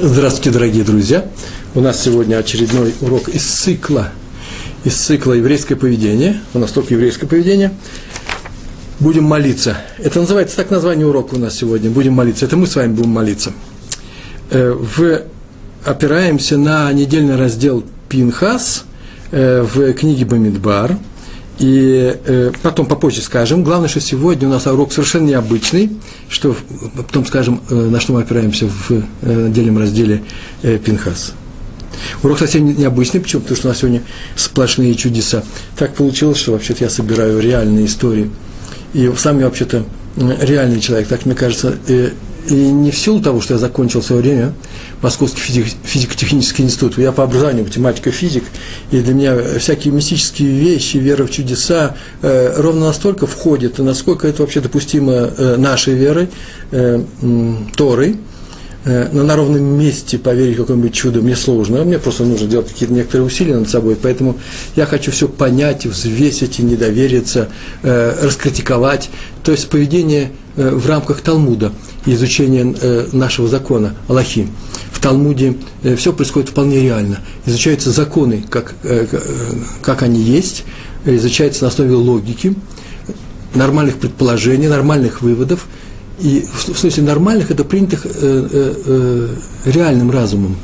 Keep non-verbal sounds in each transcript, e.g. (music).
Здравствуйте, дорогие друзья! У нас сегодня очередной урок из цикла, из цикла еврейское поведение. У нас только еврейское поведение. Будем молиться. Это называется так название урока у нас сегодня. Будем молиться. Это мы с вами будем молиться. Э, в, опираемся на недельный раздел Пинхас э, в книге Бамидбар – и э, потом попозже скажем. Главное, что сегодня у нас урок совершенно необычный, что потом скажем, э, на что мы опираемся в э, разделе э, Пинхас. Урок совсем необычный, почему? Потому что у нас сегодня сплошные чудеса. Так получилось, что вообще-то я собираю реальные истории. И сам я вообще-то реальный человек, так мне кажется, э, и не в силу того, что я закончил в свое время Московский физик, физико-технический институт. Я по образованию математика, физик, и для меня всякие мистические вещи, вера в чудеса э, ровно настолько входят, насколько это вообще допустимо э, нашей верой, э, э, Торой, но на ровном месте поверить в какое-нибудь чудо мне сложно. Мне просто нужно делать какие-то некоторые усилия над собой. Поэтому я хочу все понять, взвесить и не довериться, э, раскритиковать. То есть поведение в рамках Талмуда – изучения э, нашего закона, Аллахи. В Талмуде э, все происходит вполне реально. Изучаются законы, как, э, как они есть, изучается на основе логики, нормальных предположений, нормальных выводов. И в смысле нормальных, это принятых реальным разумом.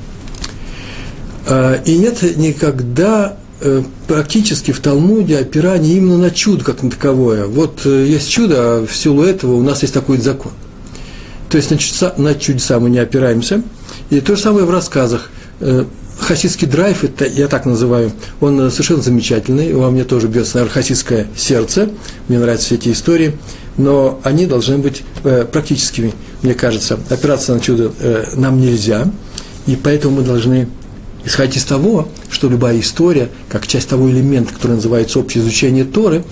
И нет никогда практически в Талмуде опирания именно на чудо как на таковое. Вот есть чудо, а в силу этого у нас есть такой закон. То есть на чудеса, на чудеса мы не опираемся. И то же самое в рассказах. Э, хасидский драйв, это я так называю, он э, совершенно замечательный, во мне тоже бьется, наверное, хасидское сердце, мне нравятся все эти истории, но они должны быть э, практическими, мне кажется. Опираться на чудо э, нам нельзя, и поэтому мы должны исходить из того, что любая история, как часть того элемента, который называется общее изучение Торы,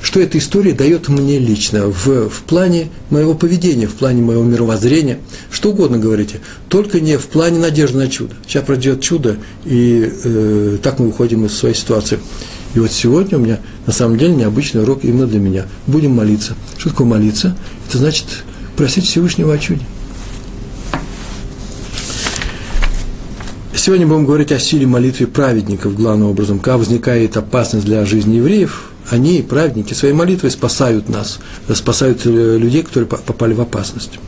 что эта история дает мне лично в, в плане моего поведения, в плане моего мировоззрения, что угодно говорите, только не в плане надежды на чудо. Сейчас пройдет чудо, и э, так мы выходим из своей ситуации. И вот сегодня у меня на самом деле необычный урок именно для меня. Будем молиться. Что такое молиться? Это значит просить Всевышнего о чуде. Сегодня будем говорить о силе молитвы праведников, главным образом, как возникает опасность для жизни евреев, они, праведники, своей молитвой спасают нас, спасают э, людей, которые попали в опасность.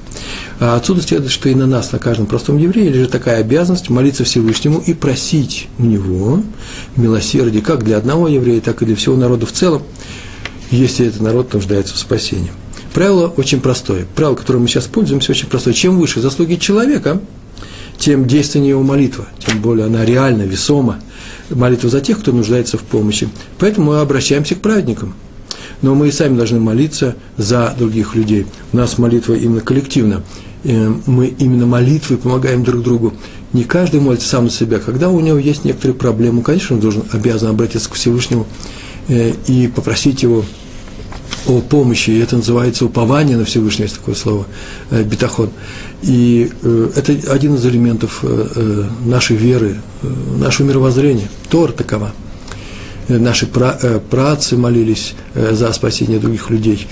А отсюда следует, что и на нас, на каждом простом еврее, лежит такая обязанность молиться Всевышнему и просить у него милосердия как для одного еврея, так и для всего народа в целом, если этот народ нуждается в спасении. Правило очень простое. Правило, которым мы сейчас пользуемся, очень простое. Чем выше заслуги человека, тем действеннее его молитва, тем более она реально, весома – молитву за тех, кто нуждается в помощи. Поэтому мы обращаемся к праведникам. Но мы и сами должны молиться за других людей. У нас молитва именно коллективна. Э, мы именно молитвой помогаем друг другу. Не каждый молится сам за себя. Когда у него есть некоторые проблемы, конечно, он должен, обязан обратиться к Всевышнему э, и попросить его о помощи, и это называется упование на Всевышнего, есть такое слово, э, бетахон. И э, это один из элементов э, нашей веры, нашего мировоззрения. Тор такова. Наши працы молились за спасение других людей,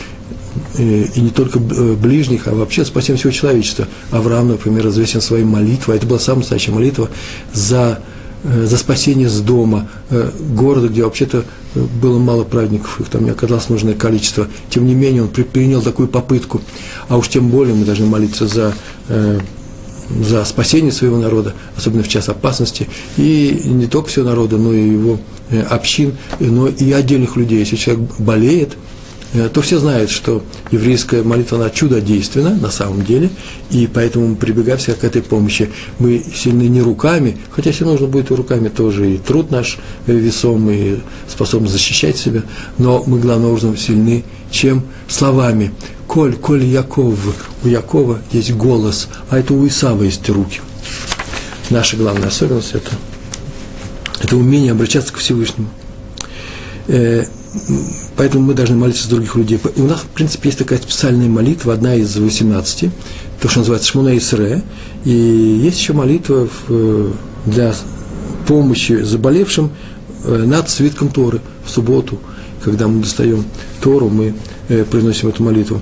и не только ближних, а вообще спасение всего человечества. Авраам, например, известен своей молитвой, это была самая настоящая молитва за Э, за спасение с дома, э, города, где вообще-то э, было мало праведников, их там не оказалось нужное количество. Тем не менее, он принял такую попытку. А уж тем более мы должны молиться за, за спасение своего народа, особенно в час опасности. И не только всего народа, но и его общин, но и отдельных людей. Если человек болеет – Э, то все знают, что еврейская молитва, она чудодейственна на самом деле, и поэтому мы прибегаем всегда к этой помощи. Мы сильны не руками, хотя если нужно будет и руками тоже, и труд наш весомый, и способны защищать себя, но мы главным образом сильны, чем словами. Коль, коль Яков, у Якова есть голос, а это у Исава есть руки. Наша главная особенность – это, это умение обращаться к Всевышнему э, поэтому мы должны молиться за других людей. У нас, в принципе, есть такая специальная молитва, одна из 18, то, что называется Шмуна Исре, и есть еще молитва в, для помощи заболевшим э, над свитком Торы в субботу, когда мы достаем Тору, мы э, произносим эту молитву.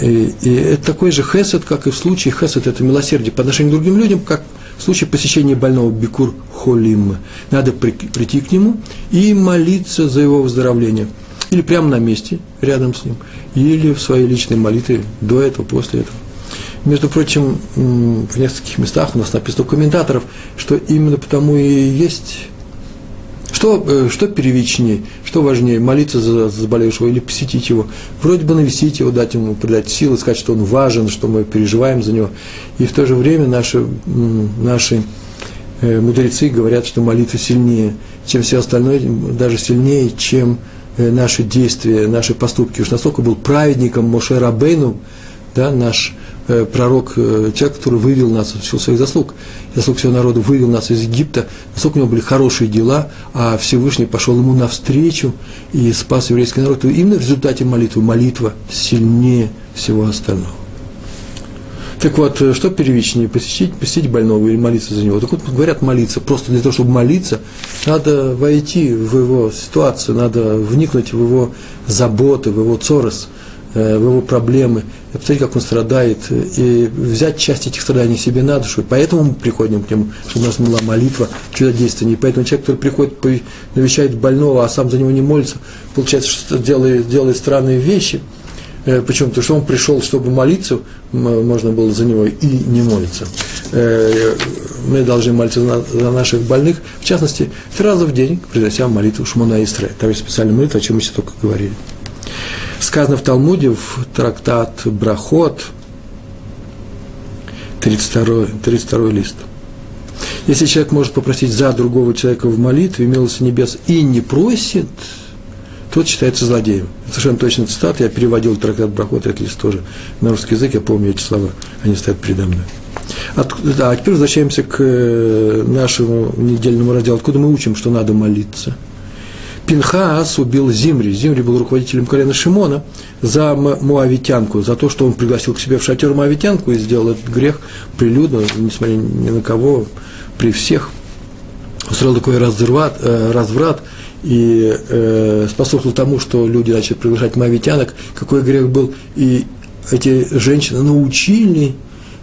И, и это такой же хесед, как и в случае хесед, это милосердие по отношению к другим людям, как в случае посещения больного Бикур Холим, надо прийти к нему и молиться за его выздоровление. Или прямо на месте, рядом с ним, или в своей личной молитве до этого, после этого. Между прочим, в нескольких местах у нас написано у комментаторов, что именно потому и есть что, э, что первичнее, что важнее, молиться за, за заболевшего или посетить его? Вроде бы навестить его, дать ему, придать силы, сказать, что он важен, что мы переживаем за него. И в то же время наши, наши э, мудрецы говорят, что молитва сильнее, чем все остальное, даже сильнее, чем э, наши действия, наши поступки. Уж настолько был праведником Моше Рабейну, да, наш пророк, э, человек, который вывел нас, силу своих заслуг, заслуг всего народа, вывел нас из Египта, насколько у него были хорошие дела, а Всевышний пошел ему навстречу и спас еврейский народ. И именно в результате молитвы, молитва сильнее всего остального. Так вот, э, что первичнее, посетить, посетить больного или молиться за него? Так вот, говорят молиться, просто для того, чтобы молиться, надо войти в его ситуацию, надо вникнуть в его заботы, в его цорос – Э, в его проблемы, и посмотреть, как он страдает, и взять часть этих страданий себе на душу. И поэтому мы приходим к нему, чтобы у нас была молитва, чудодействие. И поэтому человек, который приходит, навещает больного, а сам за него не молится, получается, что делает, делает странные вещи. Э, Причем, потому что он пришел, чтобы молиться, можно было за него и не молиться. Э, мы должны молиться за наших больных, в частности, три раза в день, принося молитву Шмона Истре. Там есть специальная молитва, о чем мы сейчас только говорили сказано в Талмуде, в трактат Брахот, 32, 32 лист. Если человек может попросить за другого человека в молитве, милости небес, и не просит, тот считается злодеем. Совершенно точно цитат, я переводил трактат Брахот, этот лист тоже на русский язык, я помню эти слова, они стоят передо мной. От, да, а теперь возвращаемся к э, нашему недельному разделу, откуда мы учим, что надо молиться – Пинхас убил Зимри. Зимри был руководителем колена Шимона за муавитянку, за то, что он пригласил к себе в шатер муавитянку и сделал этот грех прилюдно, несмотря ни на кого, при всех. Устроил такой разврат, э, разврат и э, способствовал тому, что люди начали приглашать муавитянок. Какой грех был. И эти женщины научили,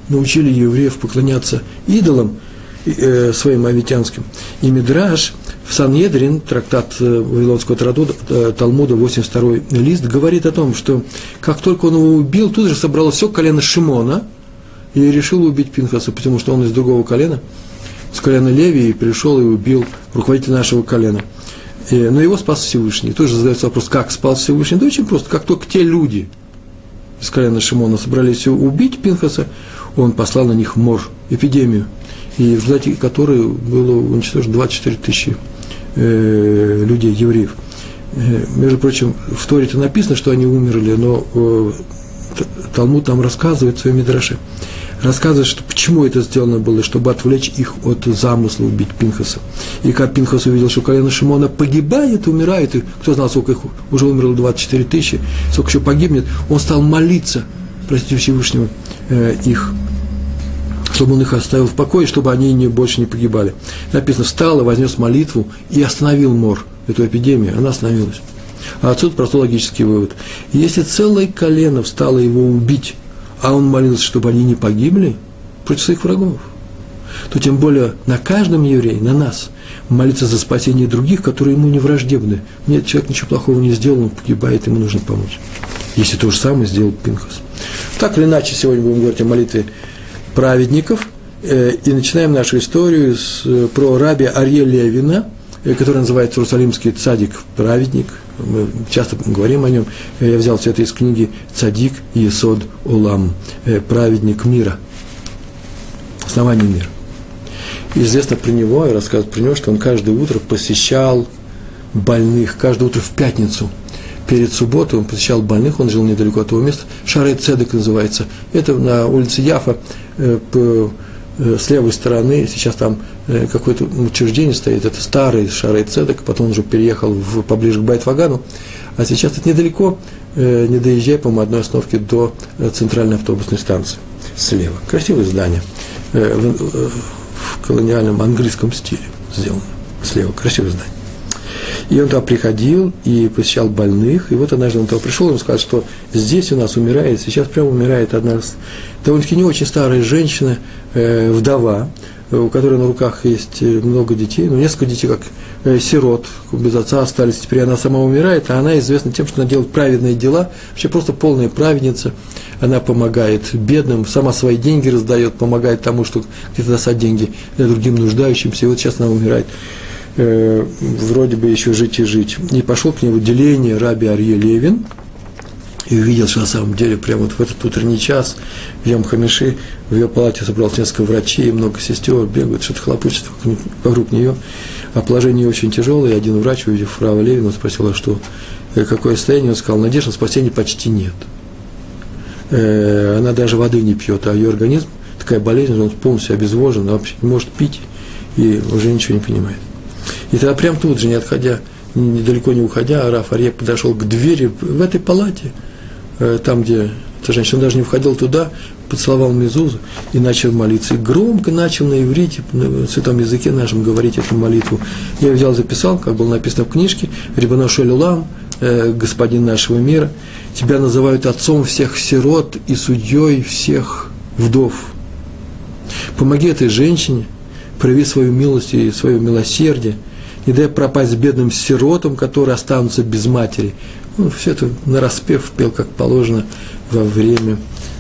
научили евреев поклоняться идолам э, своим авитянским. И Мидраш – в Санедрин, трактат э, Вавилонского э, Талмуда, 82 лист, говорит о том, что как только он его убил, тут же собралось все колено Шимона и решил убить Пинхаса, потому что он из другого колена, с колена Леви, и пришел и убил руководителя нашего колена. И, но его спас Всевышний. Тоже задается вопрос, как спас Всевышний? Да очень просто, как только те люди из колена Шимона собрались убить Пинхаса, он послал на них мор, эпидемию, и в результате которой было уничтожено 24 тысячи э, людей, евреев. Э, между прочим, в Торе это написано, что они умерли, но э, Талмуд там рассказывает в своем Мидраше, рассказывает, что почему это сделано было, чтобы отвлечь их от замысла убить Пинхаса. И как Пинхас увидел, что колено Шимона погибает, умирает, и кто знал, сколько их уже умерло 24 тысячи, сколько еще погибнет, он стал молиться, простите Всевышнего, их чтобы он их оставил в покое, чтобы они не, больше не погибали. Написано, встал и вознес молитву и остановил мор, эту эпидемию, она остановилась. А отсюда просто логический вывод. Если целое колено встало его убить, а он молился, чтобы они не погибли против своих врагов, то тем более на каждом еврее, на нас, молиться за спасение других, которые ему не враждебны. Нет, человек ничего плохого не сделал, он погибает, ему нужно помочь. Если то же самое сделал Пинхас. Так или иначе, сегодня будем говорить о молитве праведников, э, и начинаем нашу историю с, э, про раби Арье Левина, э, который называется «Иерусалимский цадик, праведник». Мы часто говорим о нем. Я взял все это из книги «Цадик Есод Улам», праведник мира, основание мира. Известно про него, и рассказывают про него, что он каждое утро посещал больных, каждое утро в пятницу – перед субботой он посещал больных, он жил недалеко от того места, Шарей Цедек называется. Это на улице Яфа, э, э, с левой стороны, сейчас там э, какое-то учреждение стоит, это старый Шарей Цедек, потом он уже переехал в, поближе к Байтвагану, а сейчас это недалеко, не доезжая, по-моему, одной остановки до центральной автобусной станции. Слева. Красивое здание в колониальном английском стиле сделано. Слева, красивое здание. И он туда приходил и посещал больных. И вот однажды он туда пришел, он сказал, что здесь у нас умирает, сейчас прямо умирает одна довольно-таки не очень старая женщина, э, вдова. у которой на руках есть много детей, ну, несколько детей, как э, сирот, без отца остались, теперь она сама умирает, а она известна тем, что она делает праведные дела, вообще просто полная праведница, она помогает бедным, сама свои деньги раздает, помогает тому, что где-то достать деньги другим нуждающимся, и вот сейчас она умирает э, вроде бы еще жить и жить. И пошел к нему в отделение Раби Арье Левин, и увидел, что на самом деле прямо вот в этот утренний час в Йом Хамиши в ее палате собралось несколько врачей, много сестер, бегают, что-то хлопочет вокруг нее, а положение очень тяжелое, и один врач, увидев Фрава Левина, спросил, а что, э, какое состояние, он сказал, надежды на спасение почти нет. Э, она даже воды не пьет, а ее организм, такая болезнь, он полностью обезвожен, она вообще не может пить и уже ничего не понимает. И тогда прям тут же, не отходя, недалеко не уходя, Раф Арье подошел к двери в этой палате, Э, там, где эта женщина даже не входила туда, поцеловал Мезузу и начал молиться. И громко начал на иврите, на святом языке нашем говорить эту молитву. Я взял, записал, как было написано в книжке, Рибано Шелюлам, э, господин нашего мира, тебя называют отцом всех сирот и судьей всех вдов. Помоги этой женщине, прояви свою милость и свое милосердие, не дай пропасть бедным сиротам, которые останутся без матери. Ну, все это на распев пел, как положено, во время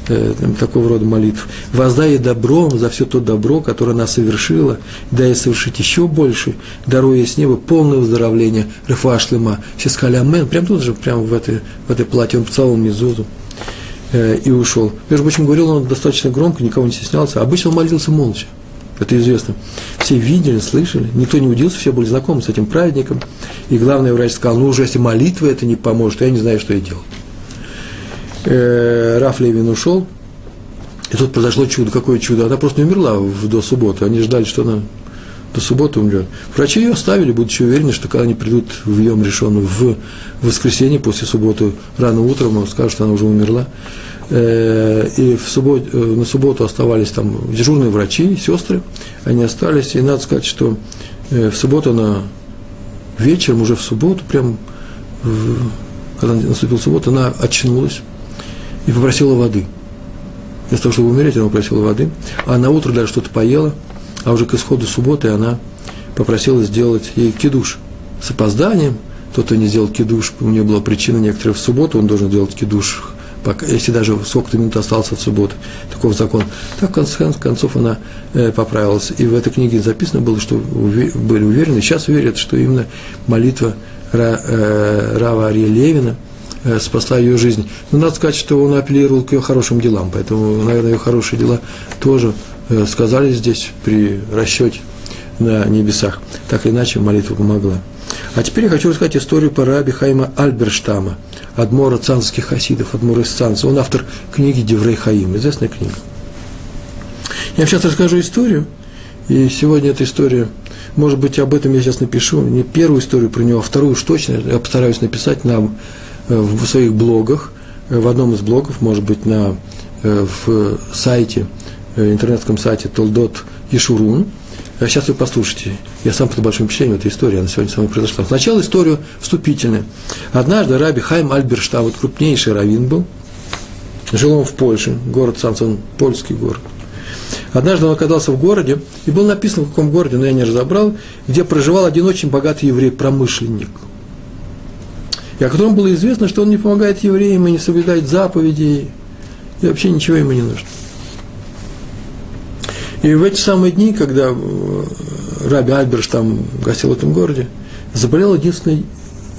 э, такого рода молитв. Воздай ей добром за все то добро, которое она совершила, дай ей совершить еще больше, даруя ей с неба полное выздоровление, рефашлема. Все сказали амен, прям тут же, прямо в этой, в этой платье, он поцеловал Мизузу э, и ушел. Между прочим, говорил он достаточно громко, никого не стеснялся. Обычно он молился молча. Это известно. Все видели, слышали, никто не удивился, все были знакомы с этим праведником. И главный врач сказал, ну уже если молитва это не поможет, я не знаю, что я делал. Э, Раф Левин ушел, и тут произошло чудо. Какое чудо? Она просто не умерла до субботы. Они ждали, что она до субботы умрет. Врачи ее оставили, будучи уверены, что когда они придут в Йом решенную в воскресенье после субботы рано утром, скажут, что она уже умерла. Э, и в суббот, э, на субботу оставались там дежурные врачи, сестры, они остались, и надо сказать, что э, в субботу она вечером, уже в субботу, прям, когда наступила суббота, она очнулась и попросила воды. Вместо того, чтобы умереть, она попросила воды, а на утро даже что-то поела, а уже к исходу субботы она попросила сделать ей кидуш с опозданием, тот, кто не сделал кидуш, у нее была причина некоторая. В субботу, он должен делать кидуш пока, если даже сколько-то минут осталось от субботы, такого закона. Так, в конце концов, она э, поправилась. И в этой книге записано было, что уве, были уверены, сейчас верят, что именно молитва Ра, э, Рава Ария Левина э, спасла ее жизнь. Но надо сказать, что он апеллировал к ее хорошим делам, поэтому, наверное, ее хорошие дела тоже э, сказали здесь при расчете на небесах. Так или иначе, молитва помогла. А теперь я хочу рассказать историю по раби Хайма Альберштама, Адмора цанских хасидов, Адмора из Цанца. Он автор книги Деврей Хаим, известная книга. Я сейчас расскажу историю, и сегодня эта история, может быть, об этом я сейчас напишу, не первую историю про него, а вторую уж точно, я постараюсь написать нам э, в своих блогах, э, в одном из блогов, может быть, на, э, в сайте, интернетском сайте Толдот Ишурун, а сейчас вы послушайте. Я сам под большим впечатлением этой истории, она сегодня со мной произошла. Сначала историю вступительная. Однажды Раби Хайм Альберштам, вот крупнейший раввин был, жил он в Польше, город Самсон, польский город. Однажды он оказался в городе, и было написано, в каком городе, но я не разобрал, где проживал один очень богатый еврей-промышленник, и о котором было известно, что он не помогает евреям и не соблюдает заповедей, и вообще ничего ему не нужно. И в эти самые дни, когда э, Раби Альберш там гостил в этом городе, заболел единственный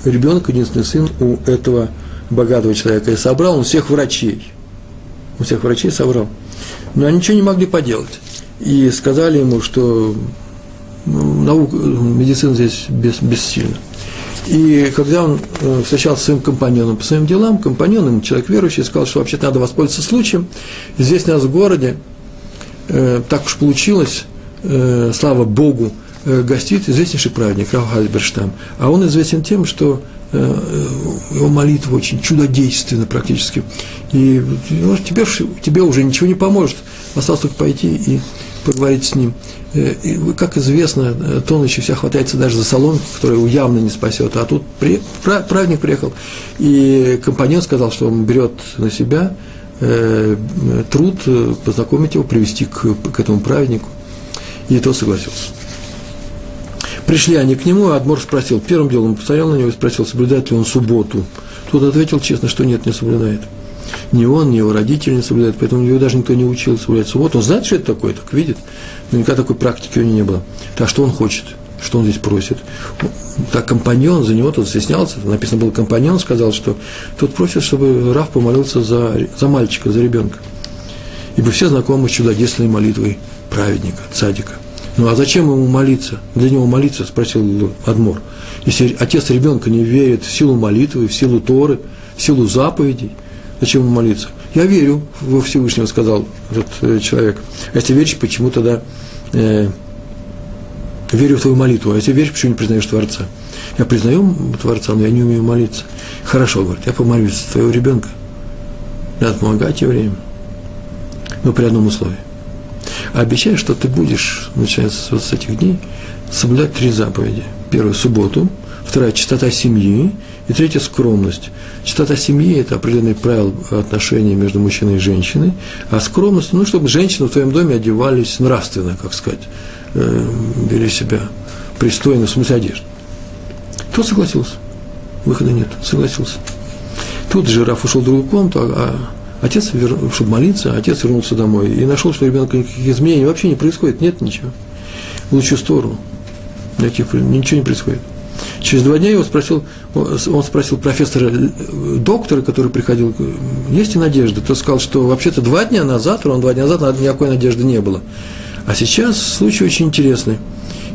ребенок, единственный сын у этого богатого человека. И собрал он всех врачей. У всех врачей собрал. Но они ничего не могли поделать. И сказали ему, что ну, наука, медицина здесь бес, бессильна. И когда он э, встречался с своим компаньоном по своим делам, компаньон, человек верующий, сказал, что вообще-то надо воспользоваться случаем. Здесь у нас в городе э, так уж получилось, э, слава Богу, э, гостит известнейший праведник Раф Альберштам. А он известен тем, что э, его молитва очень чудодейственна практически. И ну, тебе, тебе уже ничего не поможет, осталось только пойти и поговорить с ним. Э, и, как известно, э, тонущий вся хватается даже за салон, который его явно не спасет. А тут при, праведник приехал, и компаньон сказал, что он берет на себя Э, труд э, познакомить его, привести к, к этому праведнику. И тот согласился. Пришли они к нему, а Адмор спросил, первым делом посмотрел на него и спросил, соблюдает ли он субботу. Тот ответил честно, что нет, не соблюдает. Ни он, ни его родители не соблюдают, поэтому его даже никто не учил соблюдать субботу. Он знает, что это такое, так видит, но никогда такой практики у него не было. Так что он хочет, что он здесь просит. Как компаньон, за него тот стеснялся, написано было компаньон, сказал, что тот просит, чтобы Раф помолился за, за мальчика, за ребенка. Ибо все знакомы с чудодейственной молитвой праведника, цадика – ну а зачем ему молиться? Для него молиться, спросил Адмор. Если отец ребенка не верит в силу молитвы, в силу Торы, в силу заповедей, зачем ему молиться? Я верю во Всевышнего, сказал этот э, человек. А если веришь, почему тогда э, верю в твою молитву? А если веришь, почему не признаешь Творца? Я признаю Творца, но я не умею молиться. Хорошо, говорит, я помолюсь за твоего ребенка. Надо помогать евреям. Но при одном условии а обещаю, что ты будешь, начиная вот с этих дней, соблюдать три заповеди. Первая – субботу, вторая – чистота семьи, и третья – скромность. Чистота семьи – это определенные правила отношений между мужчиной и женщиной, а скромность – ну, чтобы женщины в твоем доме одевались нравственно, как сказать, э, вели себя пристойно, в смысле одежды. Тот согласился. Выхода нет, согласился. Тут жираф ушел в другую комнату, а Отец, чтобы молиться, отец вернулся домой и нашел, что у ребенка никаких изменений вообще не происходит, нет ничего. В лучшую сторону. Никаких, ничего не происходит. Через два дня его спросил, он спросил профессора, доктора, который приходил, есть ли надежда? Тот сказал, что вообще-то два дня назад, ровно два дня назад никакой надежды не было. А сейчас случай очень интересный.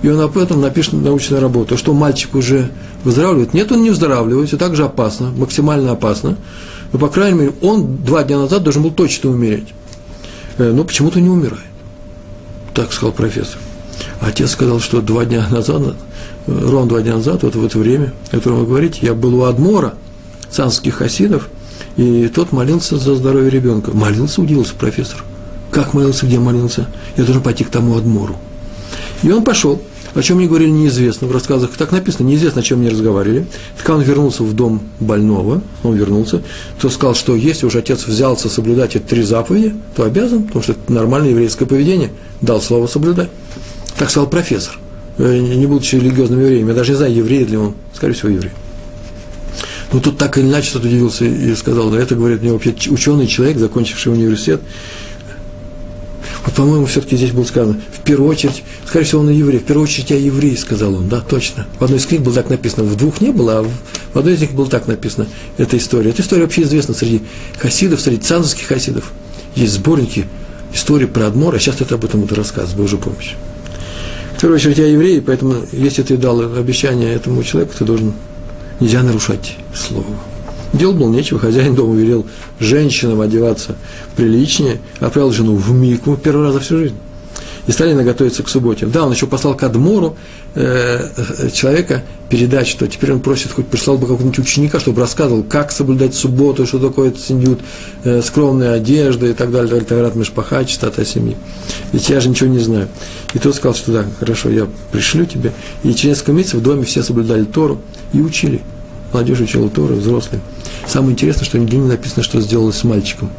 И он об этом напишет научную работу, что мальчик уже выздоравливает. Нет, он не выздоравливает, все так же опасно, максимально опасно но, по крайней мере, он два дня назад должен был точно умереть. Э, но почему-то не умирает. Так сказал профессор. Отец сказал, что два дня назад, э, ровно два дня назад, вот в это время, о котором вы говорите, я был у Адмора, цанских хасидов, и тот молился за здоровье ребенка. Молился, удивился профессор. Как молился, где молился? Я должен пойти к тому Адмору. И он пошел. О чем мне говорили, неизвестно. В рассказах так написано, неизвестно, о чем мне разговаривали. Так он вернулся в дом больного, он вернулся, то сказал, что если уж отец взялся соблюдать эти три заповеди, то обязан, потому что это нормальное еврейское поведение, дал слово соблюдать. Так сказал профессор, э, не будучи религиозным евреем. Я даже не знаю, еврей ли он, скорее всего, еврей. Но тут так или иначе тот удивился и сказал, да это, говорит мне вообще ученый человек, закончивший университет, по-моему, все-таки здесь было сказано, в первую очередь, скорее всего, он еврей, в первую очередь я еврей, сказал он, да, точно. В одной из книг было так написано, в двух не было, а в одной из них было так написано, эта история. Эта история вообще известна среди хасидов, среди цанзовских хасидов. Есть сборники истории про Адмора, сейчас это об этом буду рассказывать, Божью помощь. В первую очередь я еврей, поэтому если ты дал обещание этому человеку, ты должен, нельзя нарушать слово. Делать было нечего, хозяин дома велел женщинам одеваться приличнее, отправил жену в мику первый раз за всю жизнь. И стали наготовиться к субботе. Да, он еще послал к Адмору э, человека передать, что теперь он просит, хоть прислал бы какого-нибудь ученика, чтобы рассказывал, как соблюдать субботу, что такое синдют, э, скромная одежда и так далее, Таврат Мешпаха, чистота семьи. Ведь я же ничего не знаю. И тот сказал, что да, хорошо, я пришлю тебе. И через несколько месяцев в доме все соблюдали Тору и учили. Молодежь учила Тору, взрослые. Самое интересное, что нигде не написано, что сделалось с мальчиком.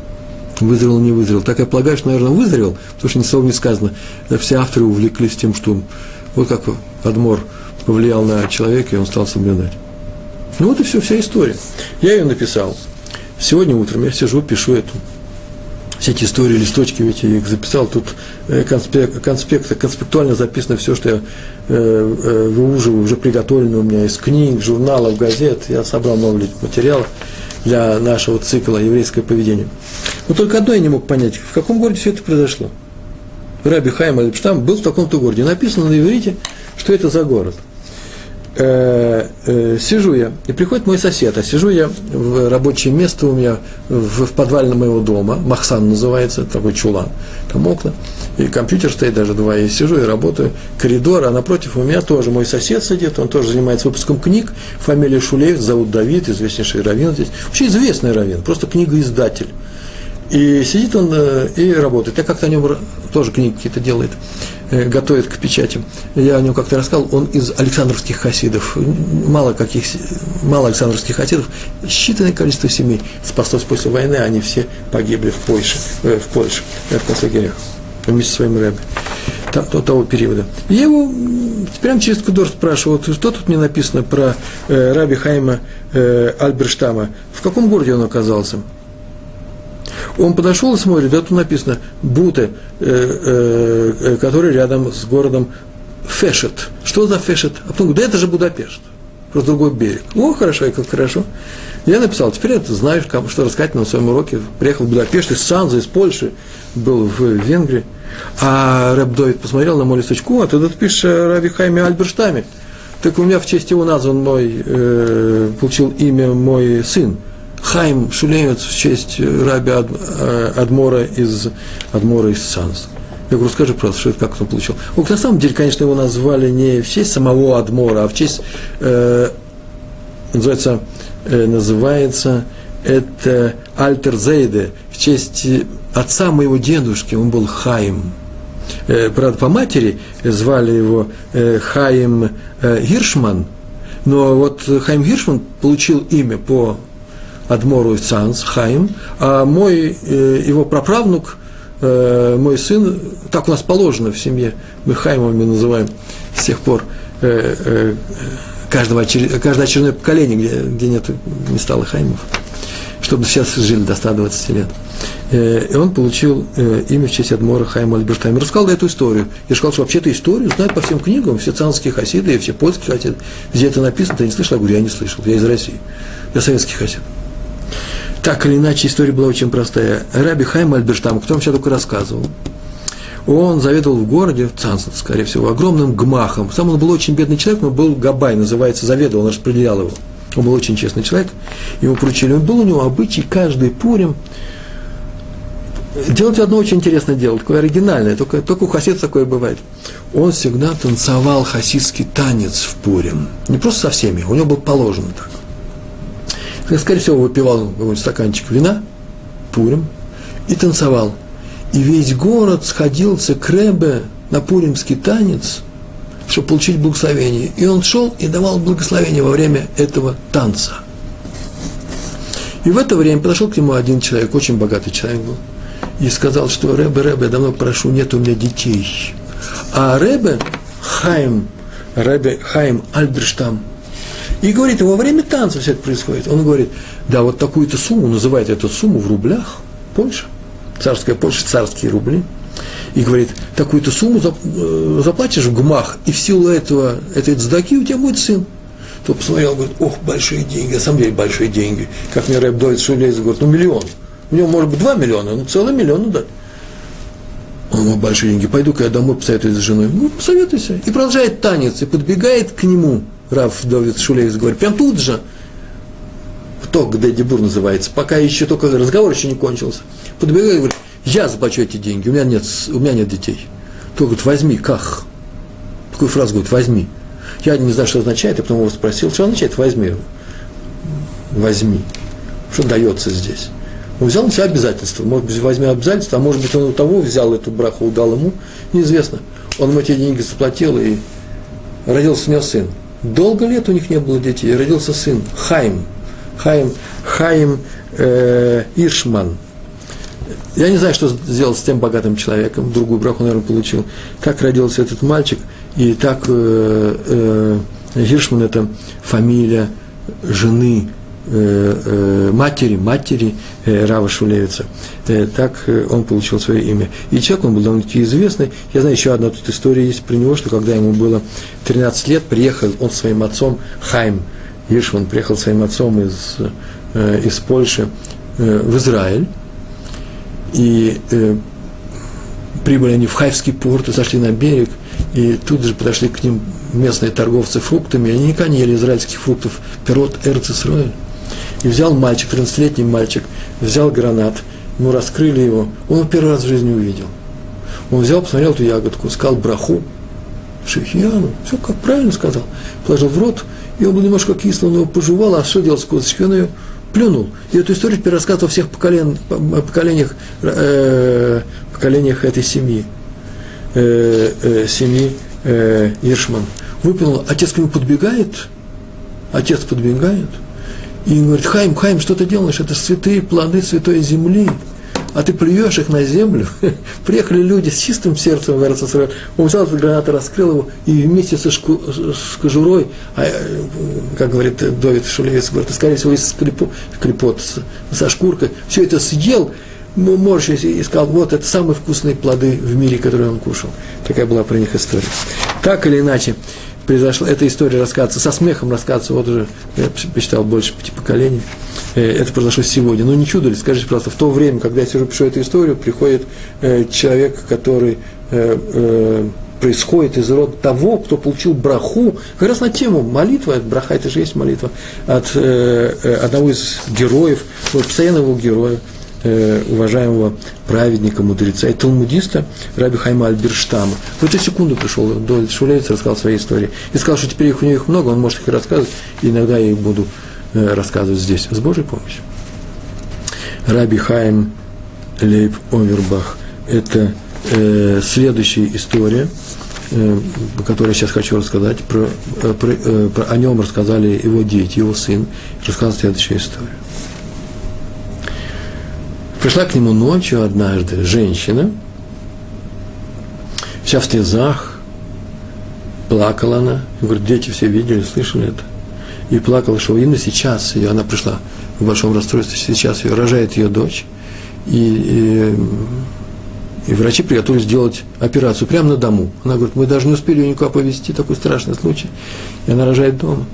Вызрел, не вызрел. Так я полагаю, что, наверное, вызрел, потому что ни слова не сказано. Все авторы увлеклись тем, что вот как Адмор повлиял на человека, и он стал соблюдать. Ну вот и все, вся история. Я ее написал. Сегодня утром я сижу, пишу эту все эти истории, листочки, ведь я их записал, тут э, конспект, конспект, конспектуально записано все, что я э, э, выуживаю, уже приготовлено у меня из книг, журналов, газет, я собрал много материалов для нашего цикла «Еврейское поведение». Но только одно я не мог понять, в каком городе все это произошло. Раби Хайм Альпштам был в таком-то городе. Написано на иврите, что это за город – э, э, сижу я, и приходит мой сосед, а сижу я в рабочее место у меня в, в подвале моего дома, Махсан называется, такой чулан, там окна, и компьютер стоит даже два, и сижу и работаю, коридор, а напротив у меня тоже мой сосед сидит, он тоже занимается выпуском книг, фамилия Шулеев, зовут Давид, известнейший раввин здесь, вообще известный раввин, просто книгоиздатель. И сидит он э, и работает. Я как-то о нем тоже книги какие-то делает. Э, готовит к печати. Я о нем как-то рассказал, он из Александровских хасидов. Мало, каких, мало Александровских хасидов, считанное количество семей спаслось после войны, они все погибли в Польше, э, в Польше, в концлагерях, вместе со своим рэбби. того периода. И я его прямо через Кудор спрашивал, что тут мне написано про э, Раби Хайма э, Альберштама, в каком городе он оказался? Он подошел и смотрит, да тут написано Буте, э, э, э, который рядом с городом Фешет. Что за Фешет? А потом говорит, да это же Будапешт, просто другой берег. О, хорошо, и как хорошо. Я написал, теперь это знаешь, что рассказать на своем уроке. Приехал в Будапешт из Санза, из Польши, был в Венгрии. А Рэб Довид посмотрел на мой листочку, а ты пишешь Рави Хайме Альберштаме. Так у меня в честь его назван мой, э, получил имя мой сын. Хайм Шулемец в честь Раби Ад, э, Адмора из, Адмора из Санс. Я говорю, скажи просто, что это, как он получил. Ну, на самом деле, конечно, его назвали не в честь самого Адмора, а в честь, э, называется, э, называется это Альтер Зейде, в честь отца моего дедушки, он был Хаим. Э, правда, по матери звали его э, Хаим э, Гиршман, но вот Хаим Гиршман получил имя по Адмору Цанс, Хаим, а мой, его праправнук, мой сын, так у нас положено в семье, мы Хаймами называем с тех пор каждого, каждое очередное поколение, где, где нет, не стало Хаймов, чтобы все жили до 120 лет. Э, и он получил э, имя в честь Адмора Хайма Альбертайма. Рассказал эту историю. Я сказал, что вообще эту историю знают по всем книгам, все цанские хасиды и все польские хасиды. Где это написано, ты не слышал? Я говорю, я не слышал, я из России. Я советский хасид. Так или иначе, история была очень простая. Раби Хайм Альберштам, кто вам сейчас только рассказывал, он заведовал в городе, в Цанце, скорее всего, огромным гмахом. Сам он был очень бедный человек, но был габай, называется, заведовал, он распределял его. Он был очень честный человек, ему поручили. Он был у него обычай каждый пурим делать одно очень интересное дело, такое оригинальное, только, только у хасидов такое бывает. Он всегда танцевал хасидский танец в Пурим. Не просто со всеми, у него был положено так. Скорее всего, выпивал какой-нибудь стаканчик вина, Пурим, и танцевал. И весь город сходился к Ребе на пуримский танец, чтобы получить благословение. И он шел и давал благословение во время этого танца. И в это время подошел к нему один человек, очень богатый человек был – и сказал, что Рэбе, Рэбе, я давно прошу, нет у меня детей. А Рэбе, Хайм, Рэбе Хайм Альберштам, и говорит, во время танца все это происходит. Он говорит, да, вот такую-то сумму, называет эту сумму в рублях, Польша, царская Польша, царские рубли, и говорит, такую-то сумму э, заплатишь в гмах, и в силу этого, этой цдаки у тебя будет сын. То посмотрел, говорит, ох, большие деньги, на самом деле большие деньги. Как мне Рэб Довид Шулейс говорит, ну миллион – у него может быть 2 миллиона, ну целый миллион дать. Он говорит, большие деньги, пойду-ка я домой посоветуюсь с женой. Ну, посоветуйся. И продолжает танец, и подбегает к нему, Раф Давид Шулейс говорит, прям тут же, то, где Дебур называется, пока еще только разговор еще не кончился. Подбегает и говорит, я заплачу эти деньги, у меня нет, у меня нет детей. То говорит, возьми, как? Такую фразу говорит, возьми. Я не знаю, что означает, я потом его спросил, что означает возьми. Возьми. Что дается здесь? Он взял на себя обязательства. Может быть, возьми обязательства, а может быть, он у того взял эту браху, дал ему, неизвестно. Он ему эти деньги заплатил, и родился у него сын. Долго лет у них не было детей, родился сын, Хайм. Хайм, Хайм э, Ишман. Я не знаю, что сделал с тем богатым человеком, другую браху, наверное, получил. Так родился этот мальчик, и так э, э, Гиршман – это фамилия жены матери, матери э, Рава Шулевица. Так он получил свое имя. И человек, он был довольно-таки известный. Я знаю, еще одна тут история есть про него, что когда ему было 13 лет, приехал он с своим отцом, Хайм Ишван, приехал своим отцом из, из Польши в Израиль. И прибыли они в Хайфский порт, зашли на берег, и тут же подошли к ним местные торговцы фруктами, они не ели израильских фруктов, пирот Эрц Исраэль. И взял мальчик, 13-летний мальчик, взял гранат, ему раскрыли его, он его первый раз в жизни увидел. Он взял, посмотрел эту ягодку, сказал браху, шихьяну, все как правильно сказал, положил в рот, и он был немножко кислый, он его пожевал, а что делал с косточкой, он ее плюнул. И эту историю теперь рассказывал во всех поколен, поколениях, э, поколениях этой семьи, э, э, семьи э, Иршман. Выплюнул, отец к нему подбегает, отец подбегает – и говорит, Хайм, Хайм, что ты делаешь? Это святые плоды святой земли. а ты плюешь их на землю. (laughs) Приехали люди с чистым сердцем в Эрцисраэль. Он взял эту гранату, раскрыл его, и вместе со шку, с кожурой, а, как говорит Довид Шулевец, говорит, скорее всего, из клепот, клепот со шкуркой, все это съел, морщись и сказал, вот это самые вкусные плоды в мире, которые он кушал. Такая была про них история. Так или иначе, произошла эта история рассказывается, со смехом рассказывается, вот уже, я посчитал, больше пяти поколений. Э, это произошло сегодня. Ну, не чудо ли, скажите, просто в то время, когда я сижу, пишу эту историю, приходит э, человек, который э, происходит из рода того, кто получил браху, как раз на тему молитва, браха, это же есть молитва, от одного из героев, вот, постоянного героя, э, уважаемого праведника, мудреца и талмудиста Раби Хайма Альберштама. В эту секунду пришел до Шулевец, рассказал свои истории. И сказал, что теперь их у него их много, он может их рассказывать, и иногда я их буду э, рассказывать здесь, с Божьей помощью. Раби Хайм Лейб Овербах – это э, следующая история, э, которую я сейчас хочу рассказать. Про, про, про, о нем рассказали его дети, его сын. Рассказал следующую историю. Пришла к нему ночью однажды женщина, вся в слезах, плакала она. Говорит, дети все видели, слышали это. И плакала, что именно сейчас ее, она пришла в большом расстройстве, сейчас ее рожает ее дочь. И, и, и врачи приготовились сделать операцию прямо на дому. Она говорит, мы даже не успели ее никуда повезти, такой страшный случай. И она рожает дома.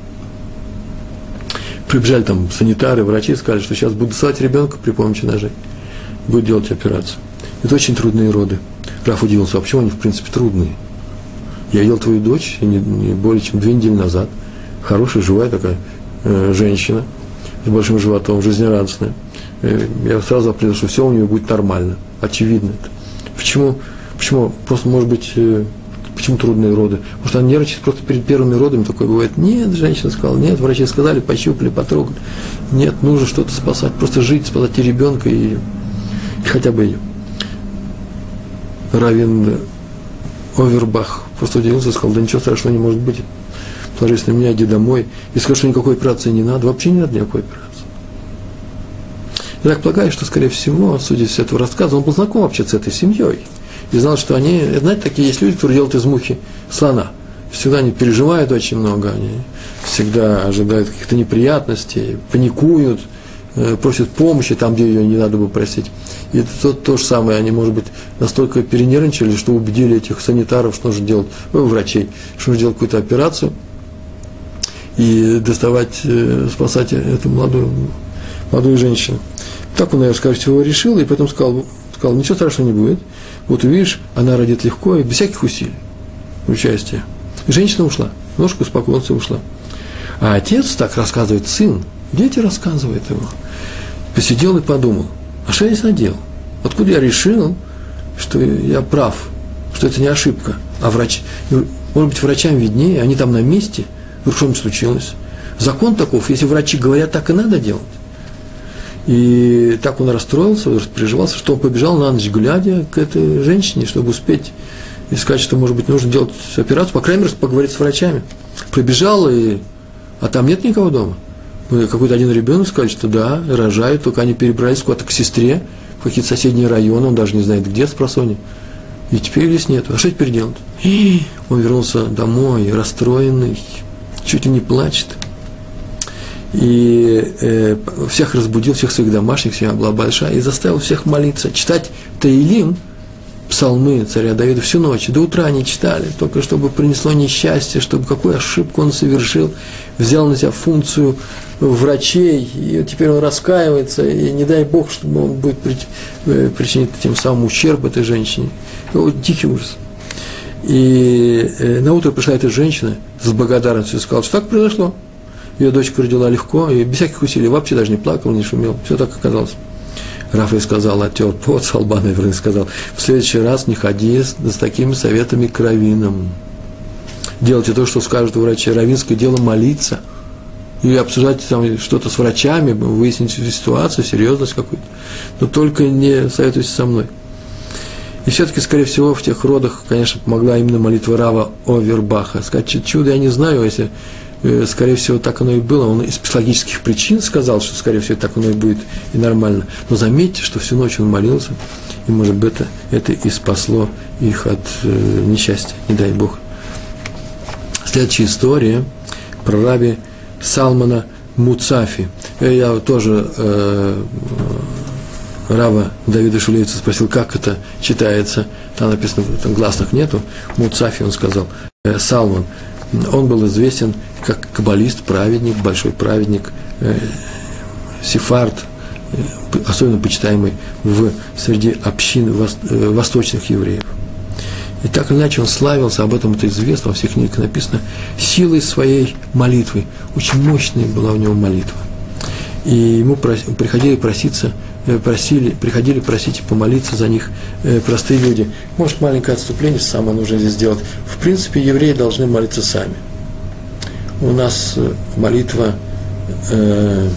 Прибежали там санитары, врачи, сказали, что сейчас будут ссылать ребенка при помощи ножей будет делать операцию. Это очень трудные роды. Раф удивился, а почему они, в принципе, трудные? Я видел твою дочь не, не более чем две недели назад. Хорошая, живая такая э, женщина с большим животом, жизнерадостная. Э, я сразу определил, что все у нее будет нормально. Очевидно это. Почему? Почему? Просто, может быть, э, почему трудные роды? Потому что она нервничает просто перед первыми родами, такое бывает. Нет, женщина сказала, нет, врачи сказали, пощупали, потрогали. Нет, нужно что-то спасать, просто жить, спасать и ребенка, и хотя бы ее. Равин Овербах просто удивился, сказал, да ничего страшного не может быть. Положись на меня, иди домой. И скажи, что никакой операции не надо. Вообще не надо никакой операции. Я так полагаю, что, скорее всего, судя с этого рассказа, он был знаком вообще с этой семьей. И знал, что они, знаете, такие есть люди, которые делают из мухи слона. Всегда они переживают очень много, они всегда ожидают каких-то неприятностей, паникуют, Э, просят помощи там, где ее не надо было просить. И это то, же самое, они, может быть, настолько перенервничали, что убедили этих санитаров, что нужно делать, ну, врачей, что нужно делать какую-то операцию и доставать, э, спасать эту молодую, молодую женщину. Так он, наверное, скорее всего, решил, и потом сказал, сказал, ничего страшного не будет. Вот увидишь, она родит легко и без всяких усилий, участия. Женщина ушла, ножку успокоился и ушла. А отец, так рассказывает сын, Дети рассказывают ему. Посидел и подумал, а что я задел? Откуда я решил, что я прав, что это не ошибка, а врач, может быть, врачам виднее, они там на месте, вдруг что-нибудь случилось. Закон таков, если врачи говорят, так и надо делать. И так он расстроился, переживался, что он побежал на ночь, глядя к этой женщине, чтобы успеть и сказать, что, может быть, нужно делать операцию, по крайней мере, поговорить с врачами. Пробежал, и... а там нет никого дома – какой-то один ребенок сказал, что да, рожают, только они перебрались куда-то к сестре, в какие-то соседние районы, он даже не знает, где с просони. И теперь здесь нет. А что теперь делать? Он вернулся домой, расстроенный, чуть ли не плачет. И э, всех разбудил, всех своих домашних, семья была большая, и заставил всех молиться, читать Таилим – псалмы царя Давида всю ночь, до утра они читали, только чтобы принесло несчастье, чтобы какую ошибку он совершил, взял на себя функцию врачей, и теперь он раскаивается, и не дай Бог, чтобы он будет э, причинить тем самым ущерб этой женщине. Вот дикий ужас. И э, на утро пришла эта женщина с благодарностью и сказала, что так произошло. Ее дочка родила легко, и без всяких усилий, вообще даже не плакал, не шумел. Все так оказалось. Рафа сказал, оттер пот с наверное, сказал, в следующий раз не ходи с, с такими советами к раввинам. Делайте то, что скажут врачи. Равинское дело молиться и обсуждать там что-то с врачами, выяснить ситуацию, серьезность какую-то. Но только не советуйтесь со мной. И все-таки, скорее всего, в тех родах, конечно, помогла именно молитва Рава Овербаха. Сказать чудо я не знаю, если э, скорее всего, так оно и было. Он из психологических причин сказал, что, скорее всего, так оно и будет и нормально. Но заметьте, что всю ночь он молился, и, может быть, это, это и спасло их от э, несчастья, не дай Бог. Следующая история про раби Салмана Муцафи. Э, я тоже э, Рава Давида Шулевица спросил, как это читается. Там написано, там гласных нету. Муцафи, он сказал, э, Салман. Он был известен как каббалист, праведник, большой праведник, э, сефард, э, особенно почитаемый в среди общин э, восточных евреев. И так или иначе он славился, об этом это известно, во всех книгах написано, силой своей молитвы. Очень мощная была у него молитва. И ему приходили проситься Э, просили, приходили просить и помолиться за них э, простые люди. Может, маленькое отступление самое нужно здесь сделать. В принципе, евреи должны молиться сами. У нас э, молитва, э,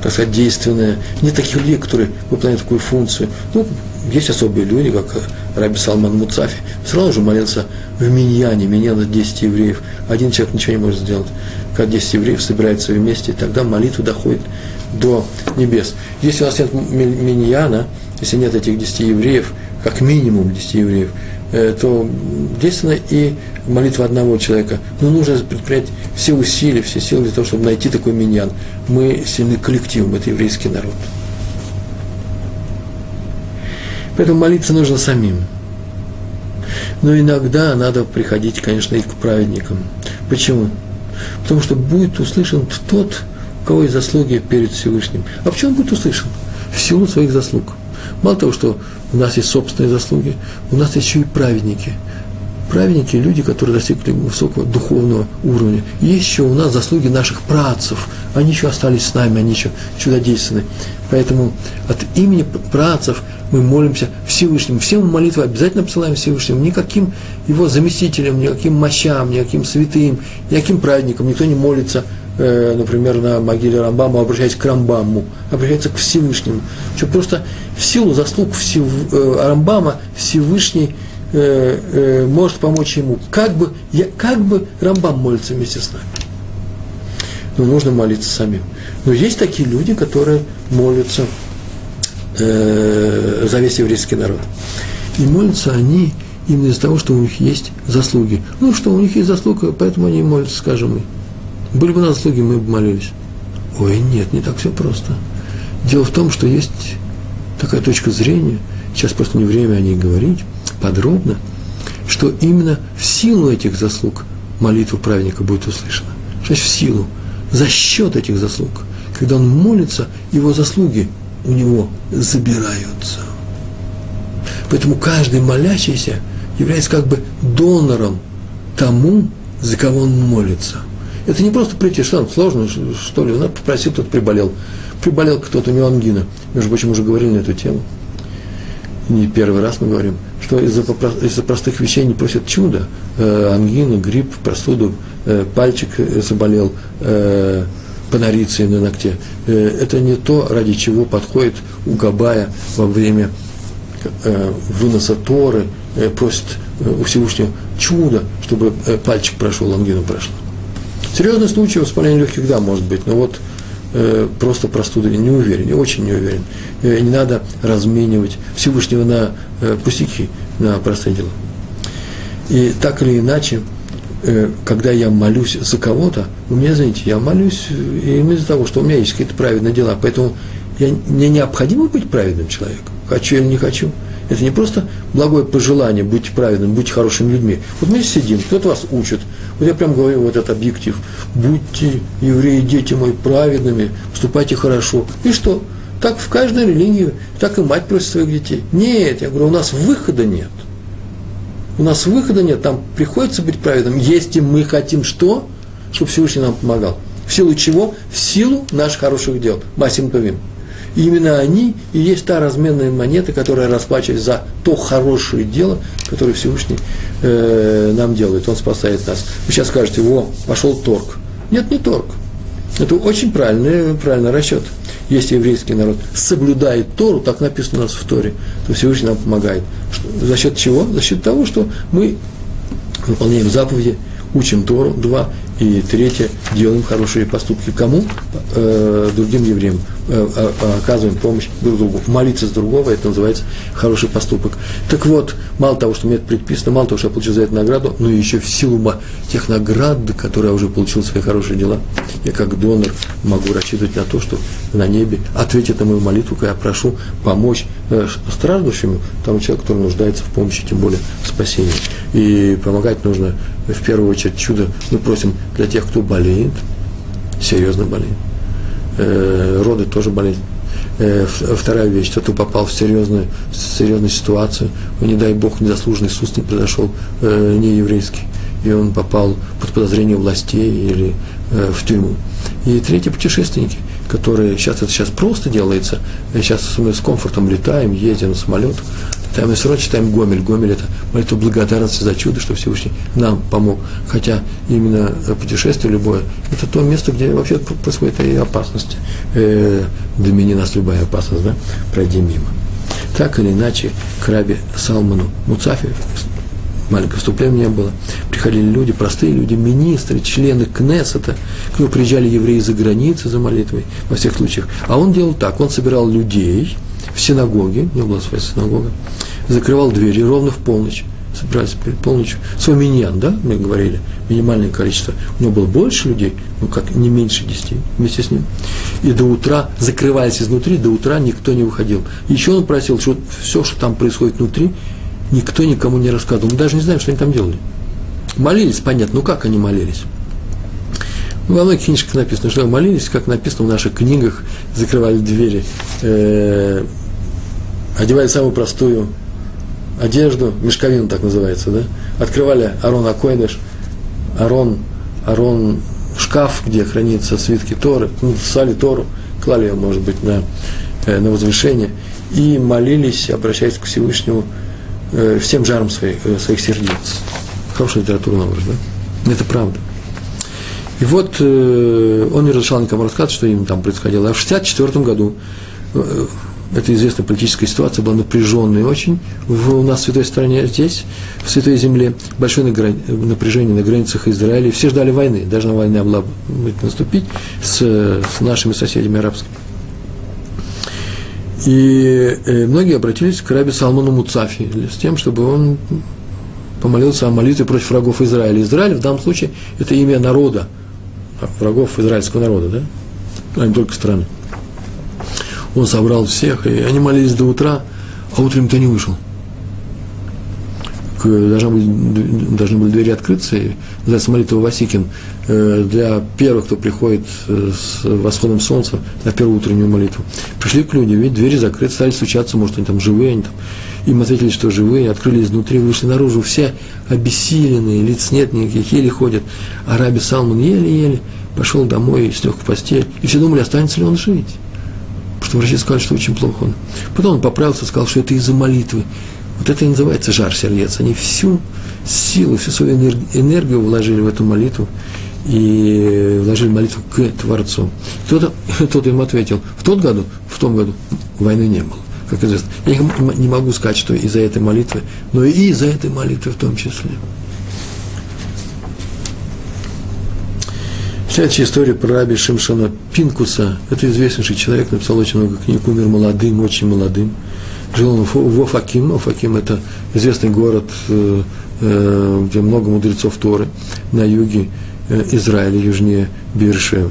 так сказать, действенная. Нет таких людей, которые выполняют такую функцию. Ну, есть особые люди, как Раби Салман Муцафи. Сразу же молился в Миньяне, Миньян – 10 евреев. Один человек ничего не может сделать. Когда 10 евреев собираются вместе, тогда молитва доходит до небес. Если у нас нет миньяна, если нет этих десяти евреев, как минимум десяти евреев, э, то действенно и молитва одного человека. Но нужно предпринять все усилия, все силы для того, чтобы найти такой миньян. Мы сильны коллективом, это еврейский народ. Поэтому молиться нужно самим. Но иногда надо приходить, конечно, и к праведникам. Почему? Потому что будет услышан тот, кого есть заслуги перед Всевышним. А почему он будет услышан? В силу своих заслуг. Мало того, что у нас есть собственные заслуги, у нас еще и праведники. Праведники – люди, которые достигли высокого духовного уровня. Есть еще у нас заслуги наших працев. Они еще остались с нами, они еще чудодейственны. Поэтому от имени працев мы молимся Всевышнему. Все мы молитвы обязательно посылаем Всевышнему. Никаким его заместителям, никаким мощам, никаким святым, никаким праведникам никто не молится Э, например, на могиле Рамбама, обращаясь к Рамбаму, обращается к Всевышнему. Что просто в силу заслуг Всев... Э, Рамбама Всевышний э, э, может помочь ему. Как бы, я, как бы Рамбам молится вместе с нами. Но нужно молиться самим. Но есть такие люди, которые молятся э, за весь еврейский народ. И молятся они именно из-за того, что у них есть заслуги. Ну, что у них есть заслуга, поэтому они молятся, скажем мы. Были бы у нас заслуги, мы бы молились. Ой, нет, не так все просто. Дело в том, что есть такая точка зрения, сейчас просто не время о ней говорить подробно, что именно в силу этих заслуг молитва праведника будет услышана. Значит, в силу, за счет этих заслуг. Когда он молится, его заслуги у него забираются. Поэтому каждый молящийся является как бы донором тому, за кого он молится. Это не просто прийти, что там сложно, что ли, он попросил, кто-то приболел. Приболел кто-то, у него ангина. Между прочим, уже говорили на эту тему. Не первый раз мы говорим, что из-за, из простых вещей не просят чуда. Э, ангину, грипп, простуду, э, пальчик заболел, э, панориции на ногте. Э, это не то, ради чего подходит у Габая во время э, выноса Торы, э, просит э, у Всевышнего чудо, чтобы э, пальчик прошел, ангину прошла. Серьезный случай воспаления легких, да, может быть, но вот э, просто простуда не уверен, очень не уверен. Э, не надо разменивать Всевышнего на э, пустяки, на простые дела. И так или иначе, когда я молюсь за кого-то, у меня, знаете, я молюсь именно из-за того, что у меня есть какие-то праведные дела, поэтому я, мне необходимо быть праведным человеком, хочу или не хочу – это не просто благое пожелание, будьте праведными, будьте хорошими людьми. Вот мы здесь сидим, кто-то вас учит. Вот я прям говорю вот этот объектив. Будьте, евреи, дети мои, праведными, поступайте хорошо. И что? Так в каждой религии, так и мать просит своих детей. Нет, я говорю, у нас выхода нет. У нас выхода нет, там приходится быть праведным, если мы хотим что? Чтобы Всевышний нам помогал. В силу чего? В силу наших хороших дел. Масим Павим. И именно они и есть та разменная монета, которая расплачивается за то хорошее дело, которое Всевышний э, нам делает. Он спасает нас. Вы сейчас скажете, о, пошел торг. Нет, не торг. Это очень правильный, правильный расчет. Если еврейский народ соблюдает Тору, так написано у нас в Торе, то Всевышний нам помогает. За счет чего? За счет того, что мы выполняем заповеди, учим Тору, два, И третье, делаем хорошие поступки. Кому? Э, другим евреям. Э, оказываем помощь друг другу. Молиться с другого, это называется хороший поступок. Так вот, мало того, что мне это предписано, мало того, что я получил за это награду, но еще в силу тех наград, которые я уже получил за свои хорошие дела, я как донор могу рассчитывать на то, что на небе ответит на мою молитву, когда я прошу помочь э, страждущему, тому человеку, который нуждается в помощи, тем более в спасении. И помогать нужно в первую очередь чудо мы просим для тех, кто болеет, серьезно болеет. Э, роды тоже болезнь. Э, вторая вещь, что ты попал в серьезную, серьезную ситуацию, не дай Бог, незаслуженный суд не произошел э, не еврейский, и он попал под подозрение властей или в тюрьму. И третье, путешественники, которые, сейчас это сейчас просто делается, сейчас мы с комфортом летаем, едем на самолетах, Читаем Исрод, читаем Гомель. Гомель – это молитва благодарности за чудо, что Всевышний нам помог. Хотя именно путешествие любое – это то место, где вообще происходит и опасность. Э, домини нас любая опасность, да? Пройди мимо. Так или иначе, к рабе Салману Муцафи маленькое вступление было. Приходили люди, простые люди, министры, члены Кнессета. К нему приезжали евреи за границы за молитвой, во всех случаях. А он делал так, он собирал людей в синагоге, у него была своя синагога, закрывал двери ровно в полночь, собирались перед полночью, свой миньян, да, мы говорили, минимальное количество, у него было больше людей, ну как, не меньше десяти вместе с ним, и до утра закрывались изнутри, до утра никто не выходил. Еще он просил, что все, что там происходит внутри, никто никому не рассказывал, мы даже не знаем, что они там делали. Молились, понятно, ну как они молились? Ну, во многих книжках написано, что молились, как написано в наших книгах, закрывали двери, э, одевали самую простую одежду, мешковину так называется, да, открывали Арон Акойдыш, Арон, Арон шкаф, где хранится свитки Торы, ну, сали Тору, клали ее, может быть, на, э, на возвышение, и молились, обращаясь к Всевышнему э, всем жаром своих, э, своих сердец. Хорошая литература, на да? Это правда. И вот э, он не разрешал никому рассказывать, что им там происходило. А в 1964 году э, эта известная политическая ситуация была напряженной очень у нас в святой стране, здесь, в святой земле, большое напряжение на границах Израиля. Все ждали войны, должна война была наступить с, с нашими соседями арабскими. И э, многие обратились к рабе Салману Муцафи с тем, чтобы он помолился о молитве против врагов Израиля. Израиль в данном случае это имя народа, врагов израильского народа, да, а не только страны он собрал всех, и они молились до утра, а утром никто не вышел. Должны были, должны были двери открыться, и называется молитва Васикин, э, для первых, кто приходит э, с восходом солнца на первую утреннюю молитву. Пришли к людям, ведь двери закрыты, стали стучаться, может, они там живые, они там. Им ответили, что живые, открыли изнутри, вышли наружу, все обессиленные, лиц нет никаких, еле ходят. А Раби Салман еле-еле пошел домой, слег в постель, и все думали, останется ли он жить что врачи сказали, что очень плохо он. Потом он поправился, сказал, что это из-за молитвы. Вот это и называется жар сердец. Они всю силу, всю свою энергию вложили в эту молитву и вложили молитву к Творцу. Кто-то, (laughs) кто-то им ответил, в тот году, в том году войны не было. Как известно. Я не могу сказать, что из-за этой молитвы, но и из-за этой молитвы в том числе. Следующая история про раби Шимшона Пинкуса. Это известнейший человек, написал очень много книг, умер молодым, очень молодым. Жил он в Офаким. Офаким – это известный город, э, э, где много мудрецов Торы, на юге э, Израиля, южнее Биршевы.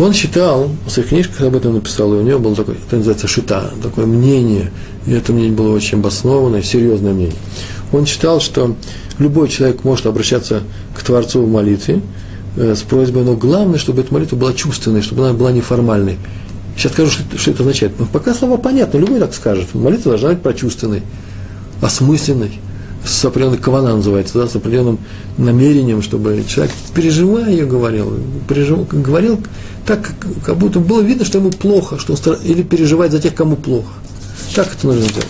Он считал, в своих книжках об этом написал, и у него было такое, это называется шита, такое мнение, и это мнение было очень обоснованное, серьезное мнение. Он считал, что любой человек может обращаться к Творцу в молитве, с просьбой, но главное, чтобы эта молитва была чувственной, чтобы она была неформальной. Сейчас скажу, что, что это означает. Но пока слова понятны, любой так скажет. Молитва должна быть прочувственной, осмысленной, с определенной кавана называется, да, с определенным намерением, чтобы человек, переживая ее, говорил, пережив, говорил так, как будто было видно, что ему плохо, что он или переживает за тех, кому плохо. Так это нужно сделать.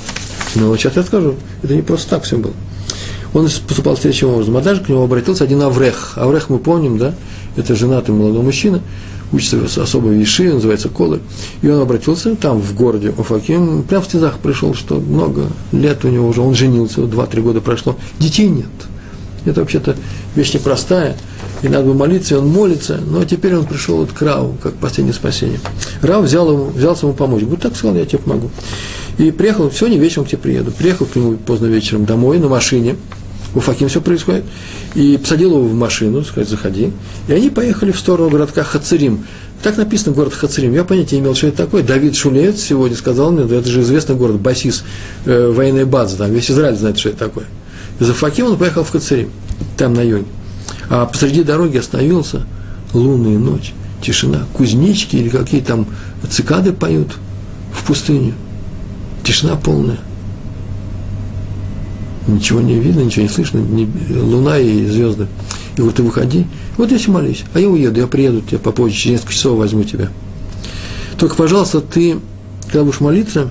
Но сейчас я скажу, это не просто так все было он поступал следующим образом. Даже к нему обратился один Аврех. Аврех мы помним, да, это женатый молодой мужчина, учится в особой виши, называется Колы. И он обратился там, в городе Уфаким, прямо в стезах пришел, что много лет у него уже, он женился, 2-3 года прошло, детей нет. Это вообще-то вещь непростая. и надо бы молиться, и он молится, но теперь он пришел вот к как последнее спасение. Рав взял ему, взялся ему помочь. Говорит, так сказал, я тебе помогу. И приехал, сегодня вечером к тебе приеду. Приехал к нему поздно вечером домой на машине, у Факим все происходит, и посадил его в машину, сказать, заходи. И они поехали в сторону городка Хацерим. Так написано город Хацерим. Я понятия не имел, что это такое. Давид Шулец сегодня сказал мне, это же известный город, Басис, э, военная база, там весь Израиль знает, что это такое. Из Факим он поехал в Хацерим, там на юге. А посреди дороги остановился, лунная ночь, тишина, кузнечки или какие там цикады поют в пустыне. Тишина полная. Ничего не видно, ничего не слышно, не, луна и звезды. И вот ты выходи, вот здесь молись, а я уеду, я приеду тебе попозже, через несколько часов возьму тебя. Только, пожалуйста, ты, когда будешь молиться,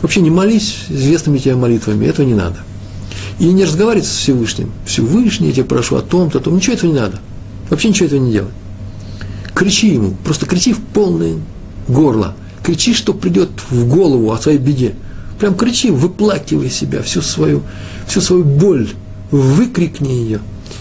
вообще не молись известными тебе молитвами, этого не надо – и не разговаривать с Всевышним. Всевышний, я тебя прошу о том-то, о том. Ничего этого не надо. Вообще ничего этого не делай. Кричи ему, просто кричи в полное горло. Кричи, что придет в голову о своей беде. Прям кричи, выплакивай себя, всю свою, всю свою боль, выкрикни ее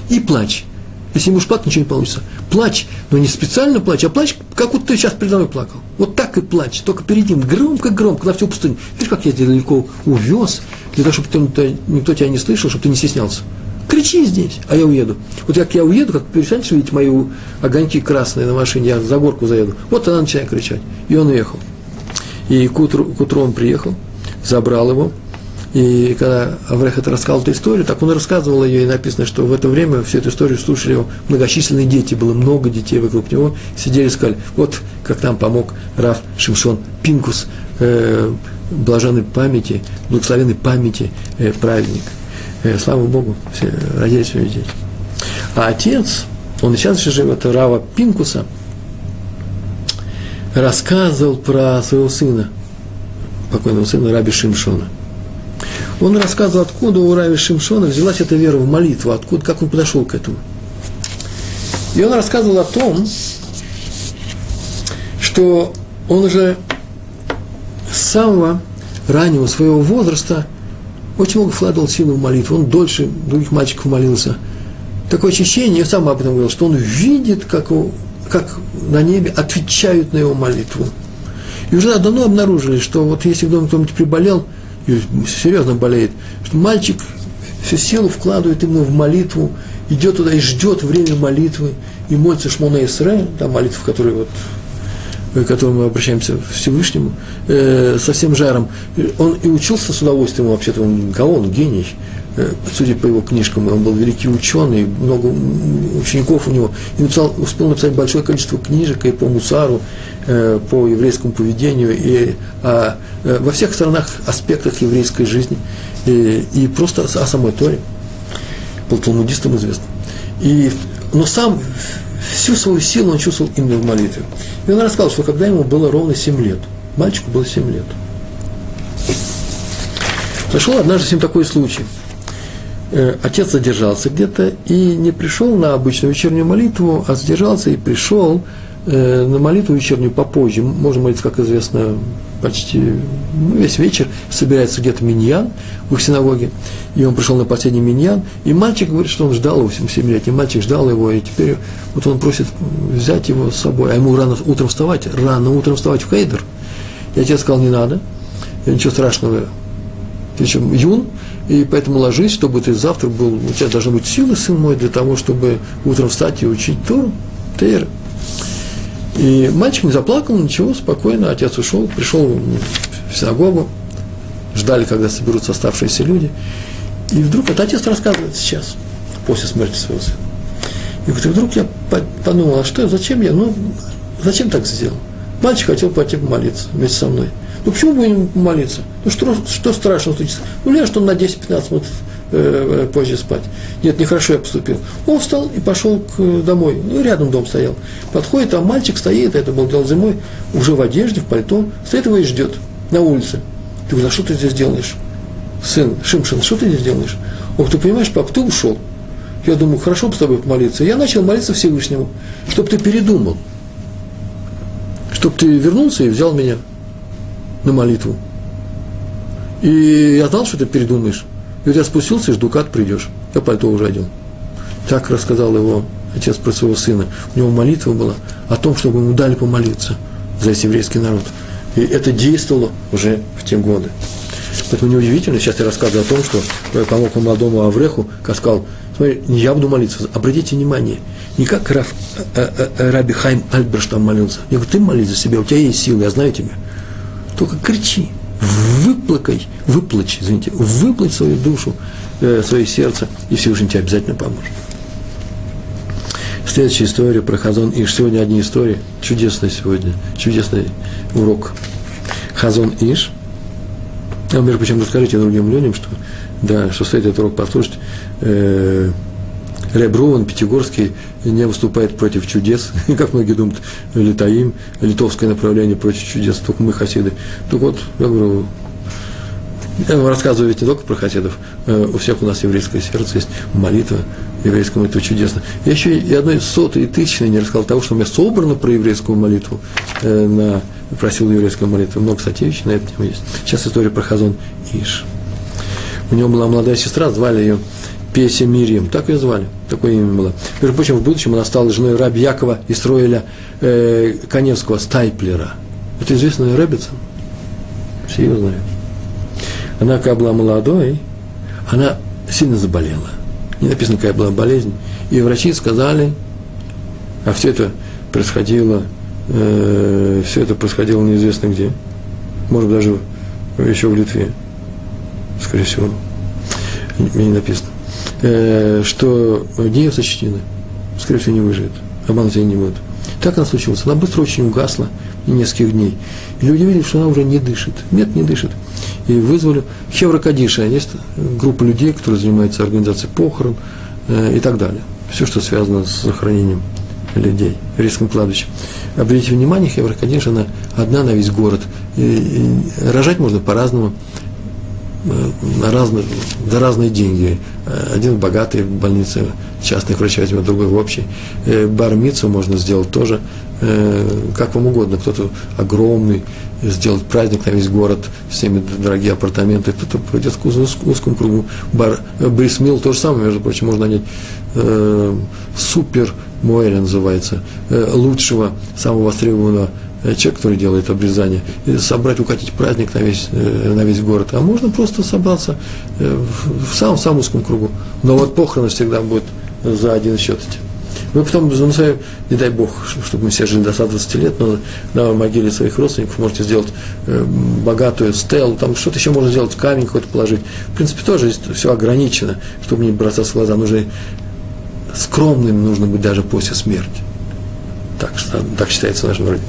и плачь. Если ему плакать, ничего не получится. Плачь, но не специально плачь, а плачь, как вот ты сейчас передо мной плакал. Вот так и плачь, только перед ним, громко-громко, на всю пустыню. Видишь, как я тебя далеко увез, для того, чтобы ты, никто тебя не слышал, чтобы ты не стеснялся. Кричи здесь, а я уеду. Вот как я уеду, как перестанешь видеть мои огоньки красные на машине, я за горку заеду. Вот она начинает кричать. И он уехал. И к утру, к утру он приехал, забрал его, и когда Аврех это рассказал эту историю, так он рассказывал ее, и написано, что в это время всю эту историю слушали его многочисленные дети, было много детей вокруг него, сидели и сказали, вот как нам помог Раф Шимшон Пинкус, э, блаженной памяти, благословенной памяти э, праведник. Э, слава Богу, все родились свои дети. А отец, он и сейчас еще живет, Рава Пинкуса, рассказывал про своего сына, покойного сына Раби Шимшона – он рассказывал, откуда у Рави Шимшона взялась эта вера в молитву, откуда, как он подошел к этому. И он рассказывал о том, что он уже с самого раннего своего возраста очень много вкладывал силы в молитву. Он дольше других мальчиков молился. Такое ощущение, я сам об этом говорил, что он видит, как, его, как на небе отвечают на его молитву. И уже давно обнаружили, что вот если кто-нибудь приболел – и серьезно болеет, что мальчик всю силу вкладывает именно в молитву, идет туда и ждет время молитвы, и молится Шмона Исре, там молитва, в которой вот к которому мы обращаемся к Всевышнему, э, со всем жаром. Он и учился с удовольствием, вообще-то он гаон, гений, э, судя по его книжкам, он был великий ученый, много учеников у него, и написал, успел написать большое количество книжек и по Мусару, э, по еврейскому поведению, и а, э, во всех сторонах, аспектах еврейской жизни, и, и просто о самой Торе, был талмудистом известным. И, но сам всю свою силу он чувствовал именно в молитве. И он рассказал, что когда ему было ровно 7 лет, мальчику было 7 лет, Пришел однажды с ним такой случай. Э, отец задержался где-то и не пришел на обычную вечернюю молитву, а задержался и пришел э, на молитву вечернюю попозже. Можно молиться, как известно, почти ну, весь вечер. Собирается где-то миньян в их синагоге. И он пришел на последний миньян. И мальчик говорит, что он ждал его, 7-летний мальчик ждал его. И теперь вот он просит взять его с собой. А ему рано утром вставать, рано утром вставать в Хейдер. И отец сказал, не надо. Ничего страшного. Еще юн, и поэтому ложись, чтобы ты завтра был, у тебя должны быть силы, сын мой, для того, чтобы утром встать и учить Тору, Тейра. И мальчик не заплакал, ничего, спокойно, отец ушел, пришел в синагогу, ждали, когда соберутся оставшиеся люди. И вдруг этот отец рассказывает сейчас, после смерти своего сына. И вот вдруг я подумал, а что, зачем я, ну, зачем так сделал? Мальчик хотел пойти помолиться вместе со мной. Ну почему будем молиться? Ну что, что страшного случится? Ну ляжет он на 10-15 минут э, позже спать. Нет, нехорошо я поступил. Он встал и пошел к, домой. Ну, рядом дом стоял. Подходит, а мальчик стоит, это был дело зимой, уже в одежде, в пальто, стоит его и ждет на улице. Ты говоришь, а что ты здесь делаешь? Сын, Шимшин, что ты здесь делаешь? Он, ты понимаешь, пап, ты ушел. Я думаю, хорошо бы с тобой помолиться. Я начал молиться Всевышнему, чтобы ты передумал. Чтобы ты вернулся и взял меня на молитву. И я знал, что ты передумаешь. И вот я спустился и жду, как придешь. Я пальто уже одел. Так рассказал его отец про своего сына, у него молитва была о том, чтобы ему дали помолиться за еврейский народ. И это действовало уже в те годы. Поэтому неудивительно, сейчас я рассказываю о том, что я помог молодому Авреху, как сказал, смотри, я буду молиться, обратите внимание, не как Раф, э, э, э, Раби Хайм Альберш там молился. Я говорю, ты молись за себя, у тебя есть силы, я знаю тебя. Только кричи, выплакай, выплачь, извините, выплачь свою душу, э, свое сердце, и Всевышний тебе обязательно поможет. Следующая история про Хазон Иш. Сегодня одни истории. Чудесный сегодня. Чудесный урок. Хазон Иш. А, между прочим, расскажите другим людям, что, да, что стоит этот урок послушать. Э, Ребруван, Пятигорский, не выступает против чудес, (laughs) как многие думают, Литаим, литовское направление против чудес, только мы хасиды. Так вот, я говорю, я вам рассказываю ведь не только про хасидов, э, у всех у нас еврейское сердце есть молитва, еврейская молитва чудесно. Я еще и одной сотой и тысячной не рассказал того, что у меня собрано про еврейскую молитву, э, на, просил еврейскую молитву. Много статей на эту тему есть. Сейчас история про Хазон Иш. У него была молодая сестра, звали ее Песя Мирием, так ее звали, такое имя было. Между прочим, в будущем она стала женой раби Якова и строили э, Коневского, Стайплера. Это известная рэбица, все ее знают. Она, когда была молодой, она сильно заболела. Не написано, какая была болезнь. И врачи сказали, а все это происходило, э, все это происходило неизвестно где. Может даже еще в Литве, скорее всего. Мне не написано. Э, что дни сочтены, скорее всего, не выживет, обмануть ее не будет. Так она случилось. Она быстро очень угасла, нескольких дней. И люди видели, что она уже не дышит. Нет, не дышит. И вызвали Хевра Кадиша. Есть группа людей, которые занимаются организацией похорон э, и так далее. Все, что связано с захоронением людей, риском кладбища. Обратите внимание, Хевра Кадиша, она одна на весь город. И, и рожать можно по-разному на разные, за разные деньги. Один богатый в больнице частных врачей возьмет, другой в общей. Э, бармицу можно сделать тоже, э, как вам угодно. Кто-то огромный, сделать праздник на весь город, всеми дорогие апартаменты, кто-то пройдет в узком кругу. Бар, э, брисмил то же самое, между прочим, можно нанять э, супер Моэля называется, э, лучшего, самого востребованного Э, человек, который делает обрезание, собрать, укатить праздник на весь, э, на весь город. А можно просто собраться э, в самом, самом узком кругу. Но вот похороны всегда будет за один счет идти. Мы потом, ну, не дай бог, чтобы мы все жили до 120 лет, но на могиле своих родственников можете сделать богатую стелу, там что-то еще можно сделать, камень какой-то положить. В принципе, тоже все ограничено, чтобы не бросаться в глаза. Нужно скромным нужно быть даже после смерти. Так, так считается в нашем народе.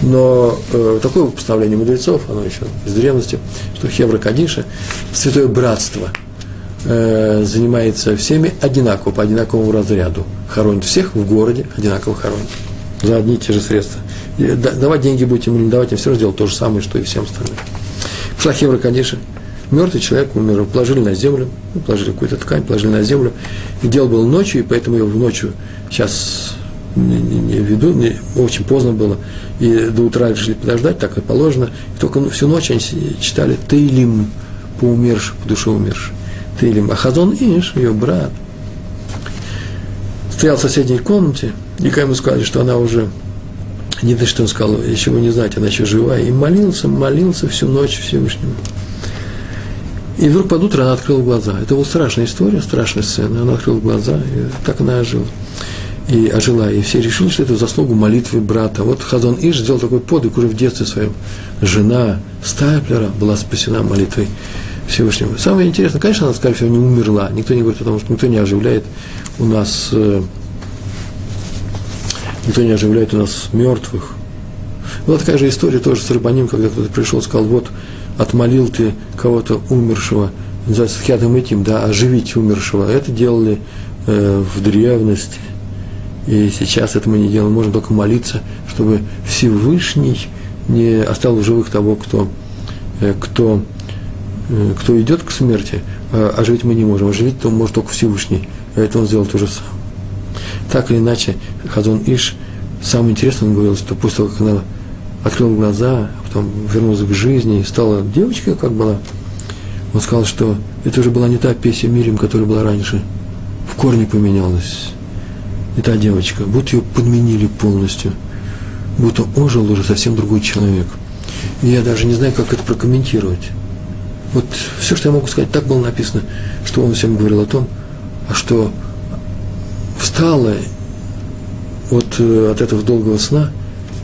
Но э, такое постановление мудрецов, оно еще из древности, что Хевра Кадиша, святое братство, э, занимается всеми одинаково, по одинаковому разряду. Хоронит всех в городе, одинаково хоронит. За одни и те же средства. Давать деньги будете ему не давать, им все равно то же самое, что и всем остальным. Пошла Хевра Кадиша, мертвый человек умер, положили на землю, ну, положили какую-то ткань, положили на землю. И дело было ночью, и поэтому его в ночью сейчас не, не, не веду, не, очень поздно было, и до утра решили подождать, так и положено. И только всю ночь они читали Тейлим по умершим, по душе умершим. Тейлим. А Хазон Иш, ее брат, стоял в соседней комнате, и когда ему сказали, что она уже, не то, что он сказал, еще вы не знаете, она еще живая, и молился, молился всю ночь Всевышнему. И вдруг под утро она открыла глаза. Это была страшная история, страшная сцена. Она открыла глаза, и так она ожила и ожила. И все решили, что это заслугу молитвы брата. Вот Хазон Иш сделал такой подвиг уже в детстве своем. Жена Стайплера была спасена молитвой Всевышнего. Самое интересное, конечно, она, скорее всего, не умерла. Никто не говорит, потому что никто не оживляет у нас, э, никто не оживляет у нас мертвых. Была такая же история тоже с Рыбаним, когда кто-то пришел и сказал, вот, отмолил ты кого-то умершего, называется хятым этим, да, оживить умершего. Это делали э, в древности – и сейчас это мы не делаем, можно только молиться, чтобы Всевышний не оставил в живых того, кто, э, кто, э, кто идет к смерти, а оживить мы не можем. Оживить то может только Всевышний. Это он сделал то же самое. Так или иначе, Хазон Иш, самое интересное, он говорил, что после того, как она открыла глаза, а потом вернулась к жизни и стала девочкой, как была, он сказал, что это уже была не та песня Мирим, которая была раньше. В корне поменялась и та девочка, будто ее подменили полностью, будто ожил уже совсем другой человек. И я даже не знаю, как это прокомментировать. Вот все, что я могу сказать, так было написано, что он всем говорил о том, а что встала от, э, от этого долгого сна,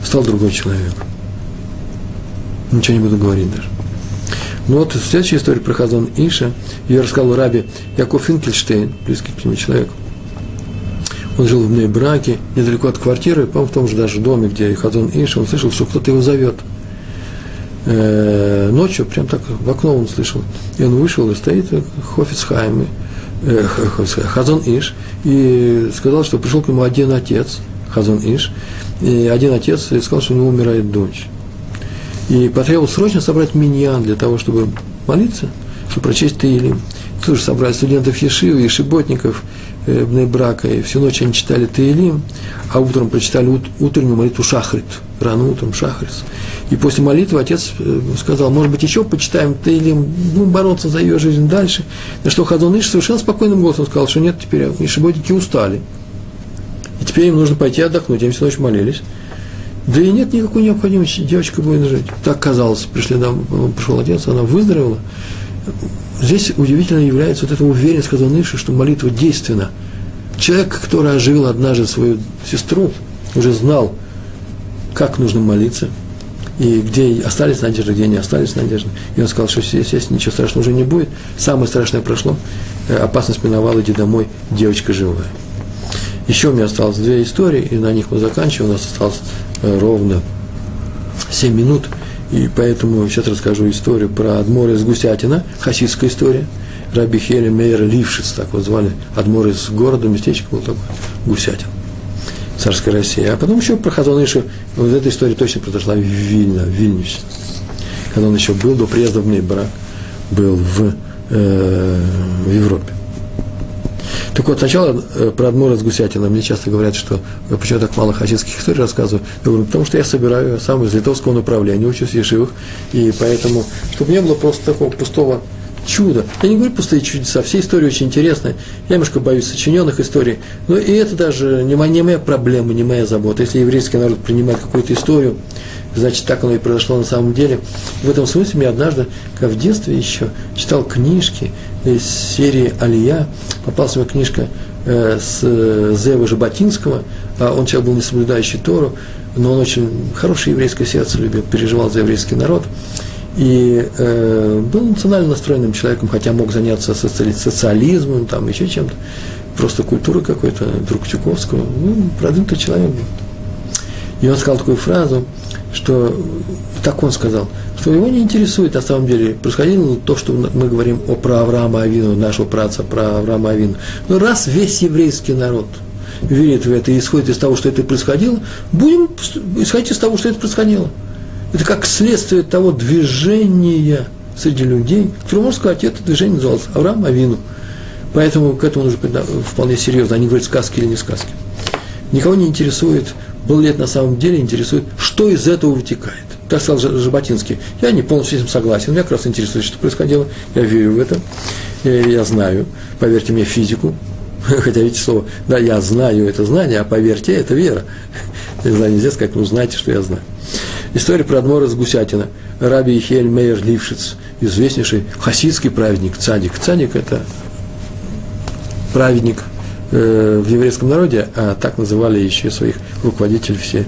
стал другой человек. Ничего не буду говорить даже. Ну вот следующая история про Хазон Иша, ее рассказал Раби Яков Финкельштейн, близкий к нему человек. Он жил в браке, недалеко от квартиры, по в том же даже доме, где Хазон Иша, он слышал, что кто-то его зовет. Э, ночью, прям так в окно он слышал. И он вышел, и стоит Хофиц Хайм, э, Хазон Иш, и сказал, что пришел к нему один отец, Хазон Иш, и один отец сказал, что у него умирает дочь. И потребовал срочно собрать миньян для того, чтобы молиться, чтобы прочесть Таилим. Тоже собрали студентов Ешивы, Ешиботников, э, брака, и всю ночь они читали Таилим, а утром прочитали ут, утреннюю молитву Шахрит, рано утром Шахрис. И после молитвы отец э, сказал, может быть, еще почитаем Таилим, будем бороться за ее жизнь дальше. На что Хазон Иш совершенно спокойным голосом сказал, что нет, теперь Ешиботники устали. И теперь им нужно пойти отдохнуть, они всю ночь молились. Да и нет никакой необходимости, девочка будет жить. Так казалось, пришли дом, пришел отец, она выздоровела. Здесь удивительно является вот эта уверенность Казаныши, что молитва действенна. Человек, который оживил однажды свою сестру, уже знал, как нужно молиться, и где остались надежды, где не остались надежды. И он сказал, что здесь, здесь ничего страшного уже не будет. Самое страшное прошло, э, опасность миновала, иди домой, девочка живая. Еще у меня осталось две истории, и на них мы заканчиваем. У нас осталось Э, ровно 7 минут, и поэтому сейчас расскажу историю про Адмор из Гусятина, хасидская история. Раби Хели Мейер Лившиц, так вот звали, Адмор из города, местечко был такой, Гусятин, царская Россия. А потом еще про Хазон Ишу, вот эта история точно произошла в Вильно, в Вильнюсе. Когда он еще был до приезда в Мейбрак, был в, э, в Европе. Так вот, сначала э, про Адмора с Гусятина. Мне часто говорят, что я почему так мало хасидских историй рассказываю. Я говорю, потому что я собираю сам из литовского направления, учусь в Ешивах, и поэтому, чтобы не было просто такого пустого чуда. Я не говорю пустые чудеса, все истории очень интересные. Я немножко боюсь сочиненных историй. Но и это даже не моя, не моя проблема, не моя забота. Если еврейский народ принимает какую-то историю, значит, так оно и произошло на самом деле. В этом смысле мне однажды, как в детстве еще, читал книжки из серии «Алия», попалась мне книжка э, с э, Зева Жаботинского, а он человек был не соблюдающий Тору, но он очень хорошее еврейское сердце любил, переживал за еврейский народ и э, был национально настроенным человеком, хотя мог заняться соци- социализмом, там еще чем-то, просто культурой какой-то, друг Чуковского, ну, продвинутый человек был. И он сказал такую фразу, что, так он сказал, что его не интересует на самом деле, происходило то, что мы говорим о про Авраама Авину, нашего праца, про Авраама Авину. Но раз весь еврейский народ верит в это и исходит из того, что это происходило, будем исходить из того, что это происходило. Это как следствие того движения среди людей, которое, можно сказать, это движение называлось Авраам Авину. Поэтому к этому нужно вполне серьезно, они говорят сказки или не сказки. Никого не интересует, был ли это на самом деле, интересует, что из этого вытекает. Так сказал Жаботинский. Я не полностью с этим согласен. Меня как раз интересует, что происходило. Я верю в это. Я знаю. Поверьте мне, физику. (laughs) Хотя видите слово, да, я знаю это знание, а поверьте, это вера. (laughs) Я знаю, нельзя сказать, ну, знаете, что я знаю. История про Адмора с Гусятина. Раби Ихель Мейер Лившиц, известнейший хасидский праведник, цадик. Цадик – это праведник э, в еврейском народе, а так называли еще своих руководителей все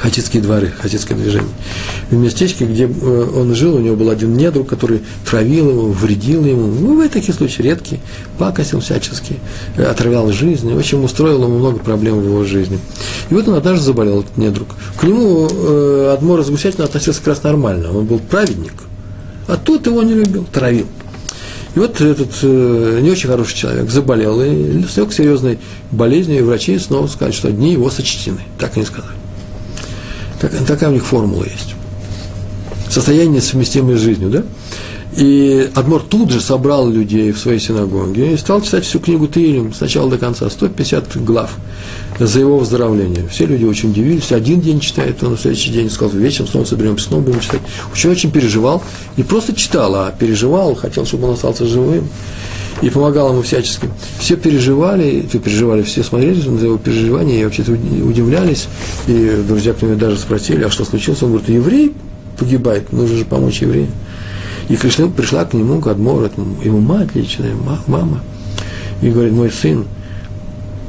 хасидские дворы, хасидское движение. В местечке, где э, он жил, у него был один недруг, который травил его, вредил ему. Ну, в такие случаи редкие, пакостил всячески, отравлял жизнь, в общем, устроил ему много проблем в его жизни. И вот он однажды заболел, этот недруг. К нему э, Адмор Разгусятина относился как раз нормально, он был праведник, а тот его не любил, травил. И вот этот э, не очень хороший человек заболел и слег серьезной болезнью, и врачи снова сказали, что дни его сочтены. Так они сказали. Так, такая у них формула есть. Состояние, совместимое с жизнью, да? И Адмор тут же собрал людей в своей синагоге и стал читать всю книгу Таилим с начала до конца, 150 глав за его выздоровление. Все люди очень удивились. Один день читает, он на следующий день сказал, вечером снова соберемся, снова будем читать. Очень очень переживал. Не просто читал, а переживал, хотел, чтобы он остался живым. И помогал ему всячески. Все переживали, все переживали, все смотрели на его переживания и вообще-то удивлялись. И друзья к нему даже спросили, а что случилось? Он говорит, еврей погибает, нужно же помочь евреям. И пришла, пришла к нему Гадмор, ему мать личная, мама, и говорит, мой сын,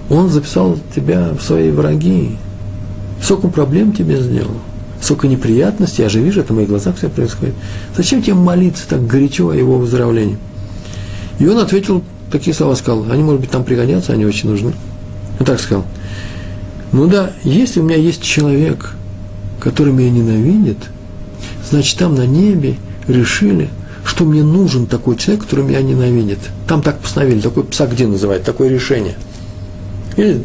он записал тебя в свои враги, сколько проблем тебе сделал, сколько неприятностей, я же вижу, это в моих глазах все происходит. Зачем тебе молиться так горячо о его выздоровлении? И он ответил, такие слова сказал, они, может быть, там пригодятся, они очень нужны. Он так сказал, ну да, если у меня есть человек, который меня ненавидит, значит, там на небе решили, что мне нужен такой человек, который меня ненавидит. Там так постановили, такой псагдин называют, такое решение. Или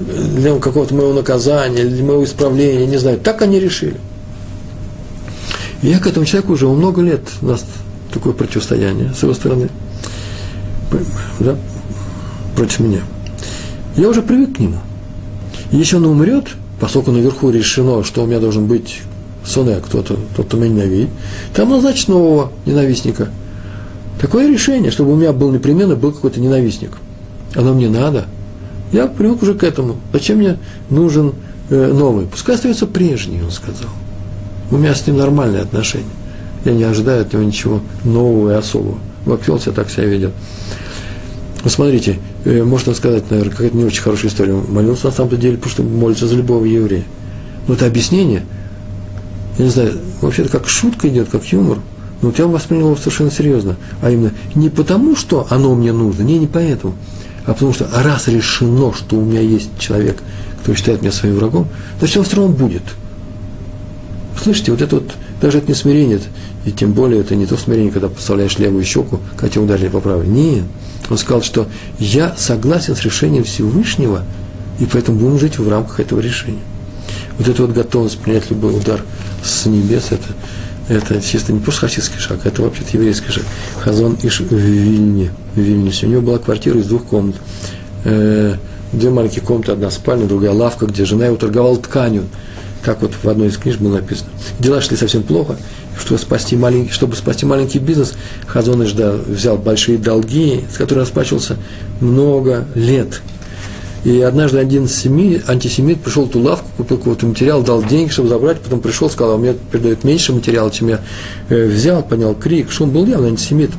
для какого-то моего наказания, или для моего исправления, не знаю. Так они решили. И я к этому человеку уже много лет, у нас такое противостояние с его стороны, да, против меня. Я уже привык к нему. Если он умрет, поскольку наверху решено, что у меня должен быть Соне, кто-то, тот, кто меня ненавидит, там назначить нового ненавистника. Такое решение, чтобы у меня был непременно был какой-то ненавистник. Оно мне надо. Я привык уже к этому. Зачем мне нужен э, новый? Пускай остается прежний, он сказал. У меня с ним нормальные отношения. Я не ожидаю от него ничего нового и особого. Вел себя так себя ведет. Посмотрите, э, можно сказать, наверное, какая-то не очень хорошая история. Молился на самом деле, потому что молится за любого еврея. Но это объяснение – я не знаю, вообще-то как шутка идет, как юмор, но вот я воспринял его совершенно серьезно. А именно, не потому, что оно мне нужно, не, не поэтому, а потому что раз решено, что у меня есть человек, кто считает меня своим врагом, значит, он все равно будет. Слышите, вот это вот, даже это не смирение, и тем более это не то смирение, когда поставляешь левую щеку, когда тебя ударили по правой. Нет. Он сказал, что я согласен с решением Всевышнего, и поэтому будем жить в рамках этого решения. Вот эта вот готовность принять любой удар с небес, это, это чисто не просто хасидский шаг, это вообще-то еврейский шаг. Хазон Иш в Вильне, в Вильнюсе. У него была квартира из двух комнат. Э, две маленькие комнаты, одна спальня, другая лавка, где жена его торговала тканью. Так вот в одной из книг было написано. Дела шли совсем плохо. Чтобы спасти маленький, чтобы спасти маленький бизнес, Хазон Иш да, взял большие долги, с которыми расплачивался много лет – и однажды один семит, антисемит пришел в ту лавку, купил какой-то материал, дал деньги, чтобы забрать, потом пришел, сказал, а меня передают меньше материала, чем я э, взял, поднял крик, он был явно антисемит.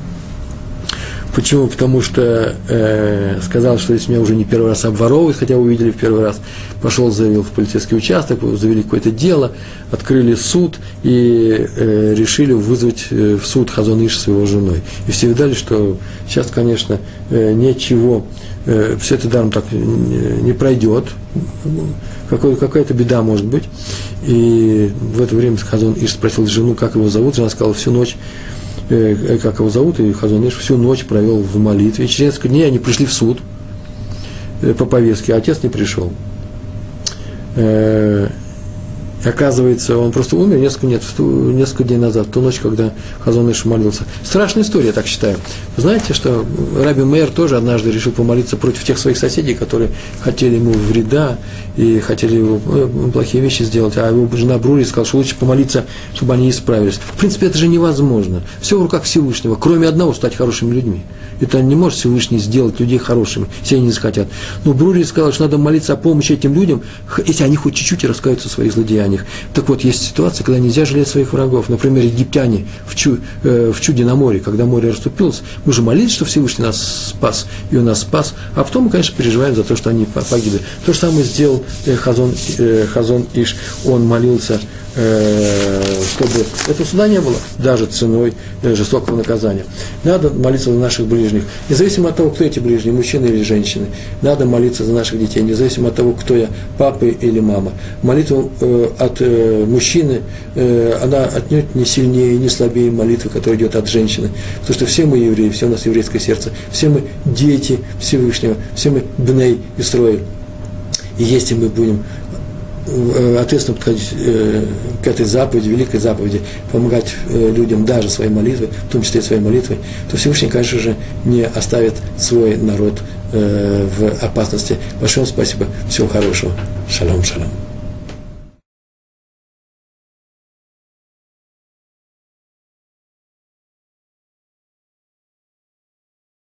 Почему? Потому что э, сказал, что если меня уже не первый раз обворовывают, хотя увидели в первый раз, пошел, заявил в полицейский участок, завели какое-то дело, открыли суд и э, решили вызвать э, в суд Хазоныш с его женой. И все видали, что сейчас, конечно, э, ничего э, все это даром так не, пройдет, какая-то беда может быть. И в это время Хазон Иш спросил жену, как его зовут, жена сказала, всю ночь, э, э как его зовут, и Хазон Иш всю ночь провел в молитве. И через несколько дней они пришли в суд э, по повестке, а отец не пришел. Э, Оказывается, он просто умер несколько, нет, несколько дней назад, в ту ночь, когда Хазон Иш молился. Страшная история, я так считаю. Знаете, что Раби Мейер тоже однажды решил помолиться против тех своих соседей, которые хотели ему вреда и хотели его ну, плохие вещи сделать, а его жена Брури сказала, что лучше помолиться, чтобы они исправились. В принципе, это же невозможно. Все в руках Всевышнего, кроме одного, стать хорошими людьми. Это не может Всевышний сделать людей хорошими, если они не захотят. Но Брури сказал, что надо молиться о помощи этим людям, если они хоть чуть-чуть раскаются в своих злодеяниях. Так вот, есть ситуация, когда нельзя жалеть своих врагов. Например, египтяне в, чу, э, в чуде на море, когда море расступилось, мы же молились, что Всевышний нас спас, и он нас спас, а потом мы, конечно, переживаем за то, что они погибли. То же самое сделал э, Хазон, э, Хазон Иш, он молился чтобы этого суда не было, даже ценой э, жестокого наказания. Надо молиться за наших ближних, независимо от того, кто эти ближние, мужчины или женщины. Надо молиться за наших детей, независимо от того, кто я, папа или мама. Молитва э, от э, мужчины, э, она отнюдь не сильнее и не слабее молитвы, которая идет от женщины. Потому что все мы евреи, все у нас еврейское сердце, все мы дети Всевышнего, все мы бней и строи. И если мы будем Э, ответственно подходить э, к этой заповеди, великой заповеди, помогать э, людям даже своей молитвой, в том числе и своей молитвой, то Всевышний, конечно же, не оставит свой народ в опасности. Большое спасибо. Всего хорошего. Шалом, шалом.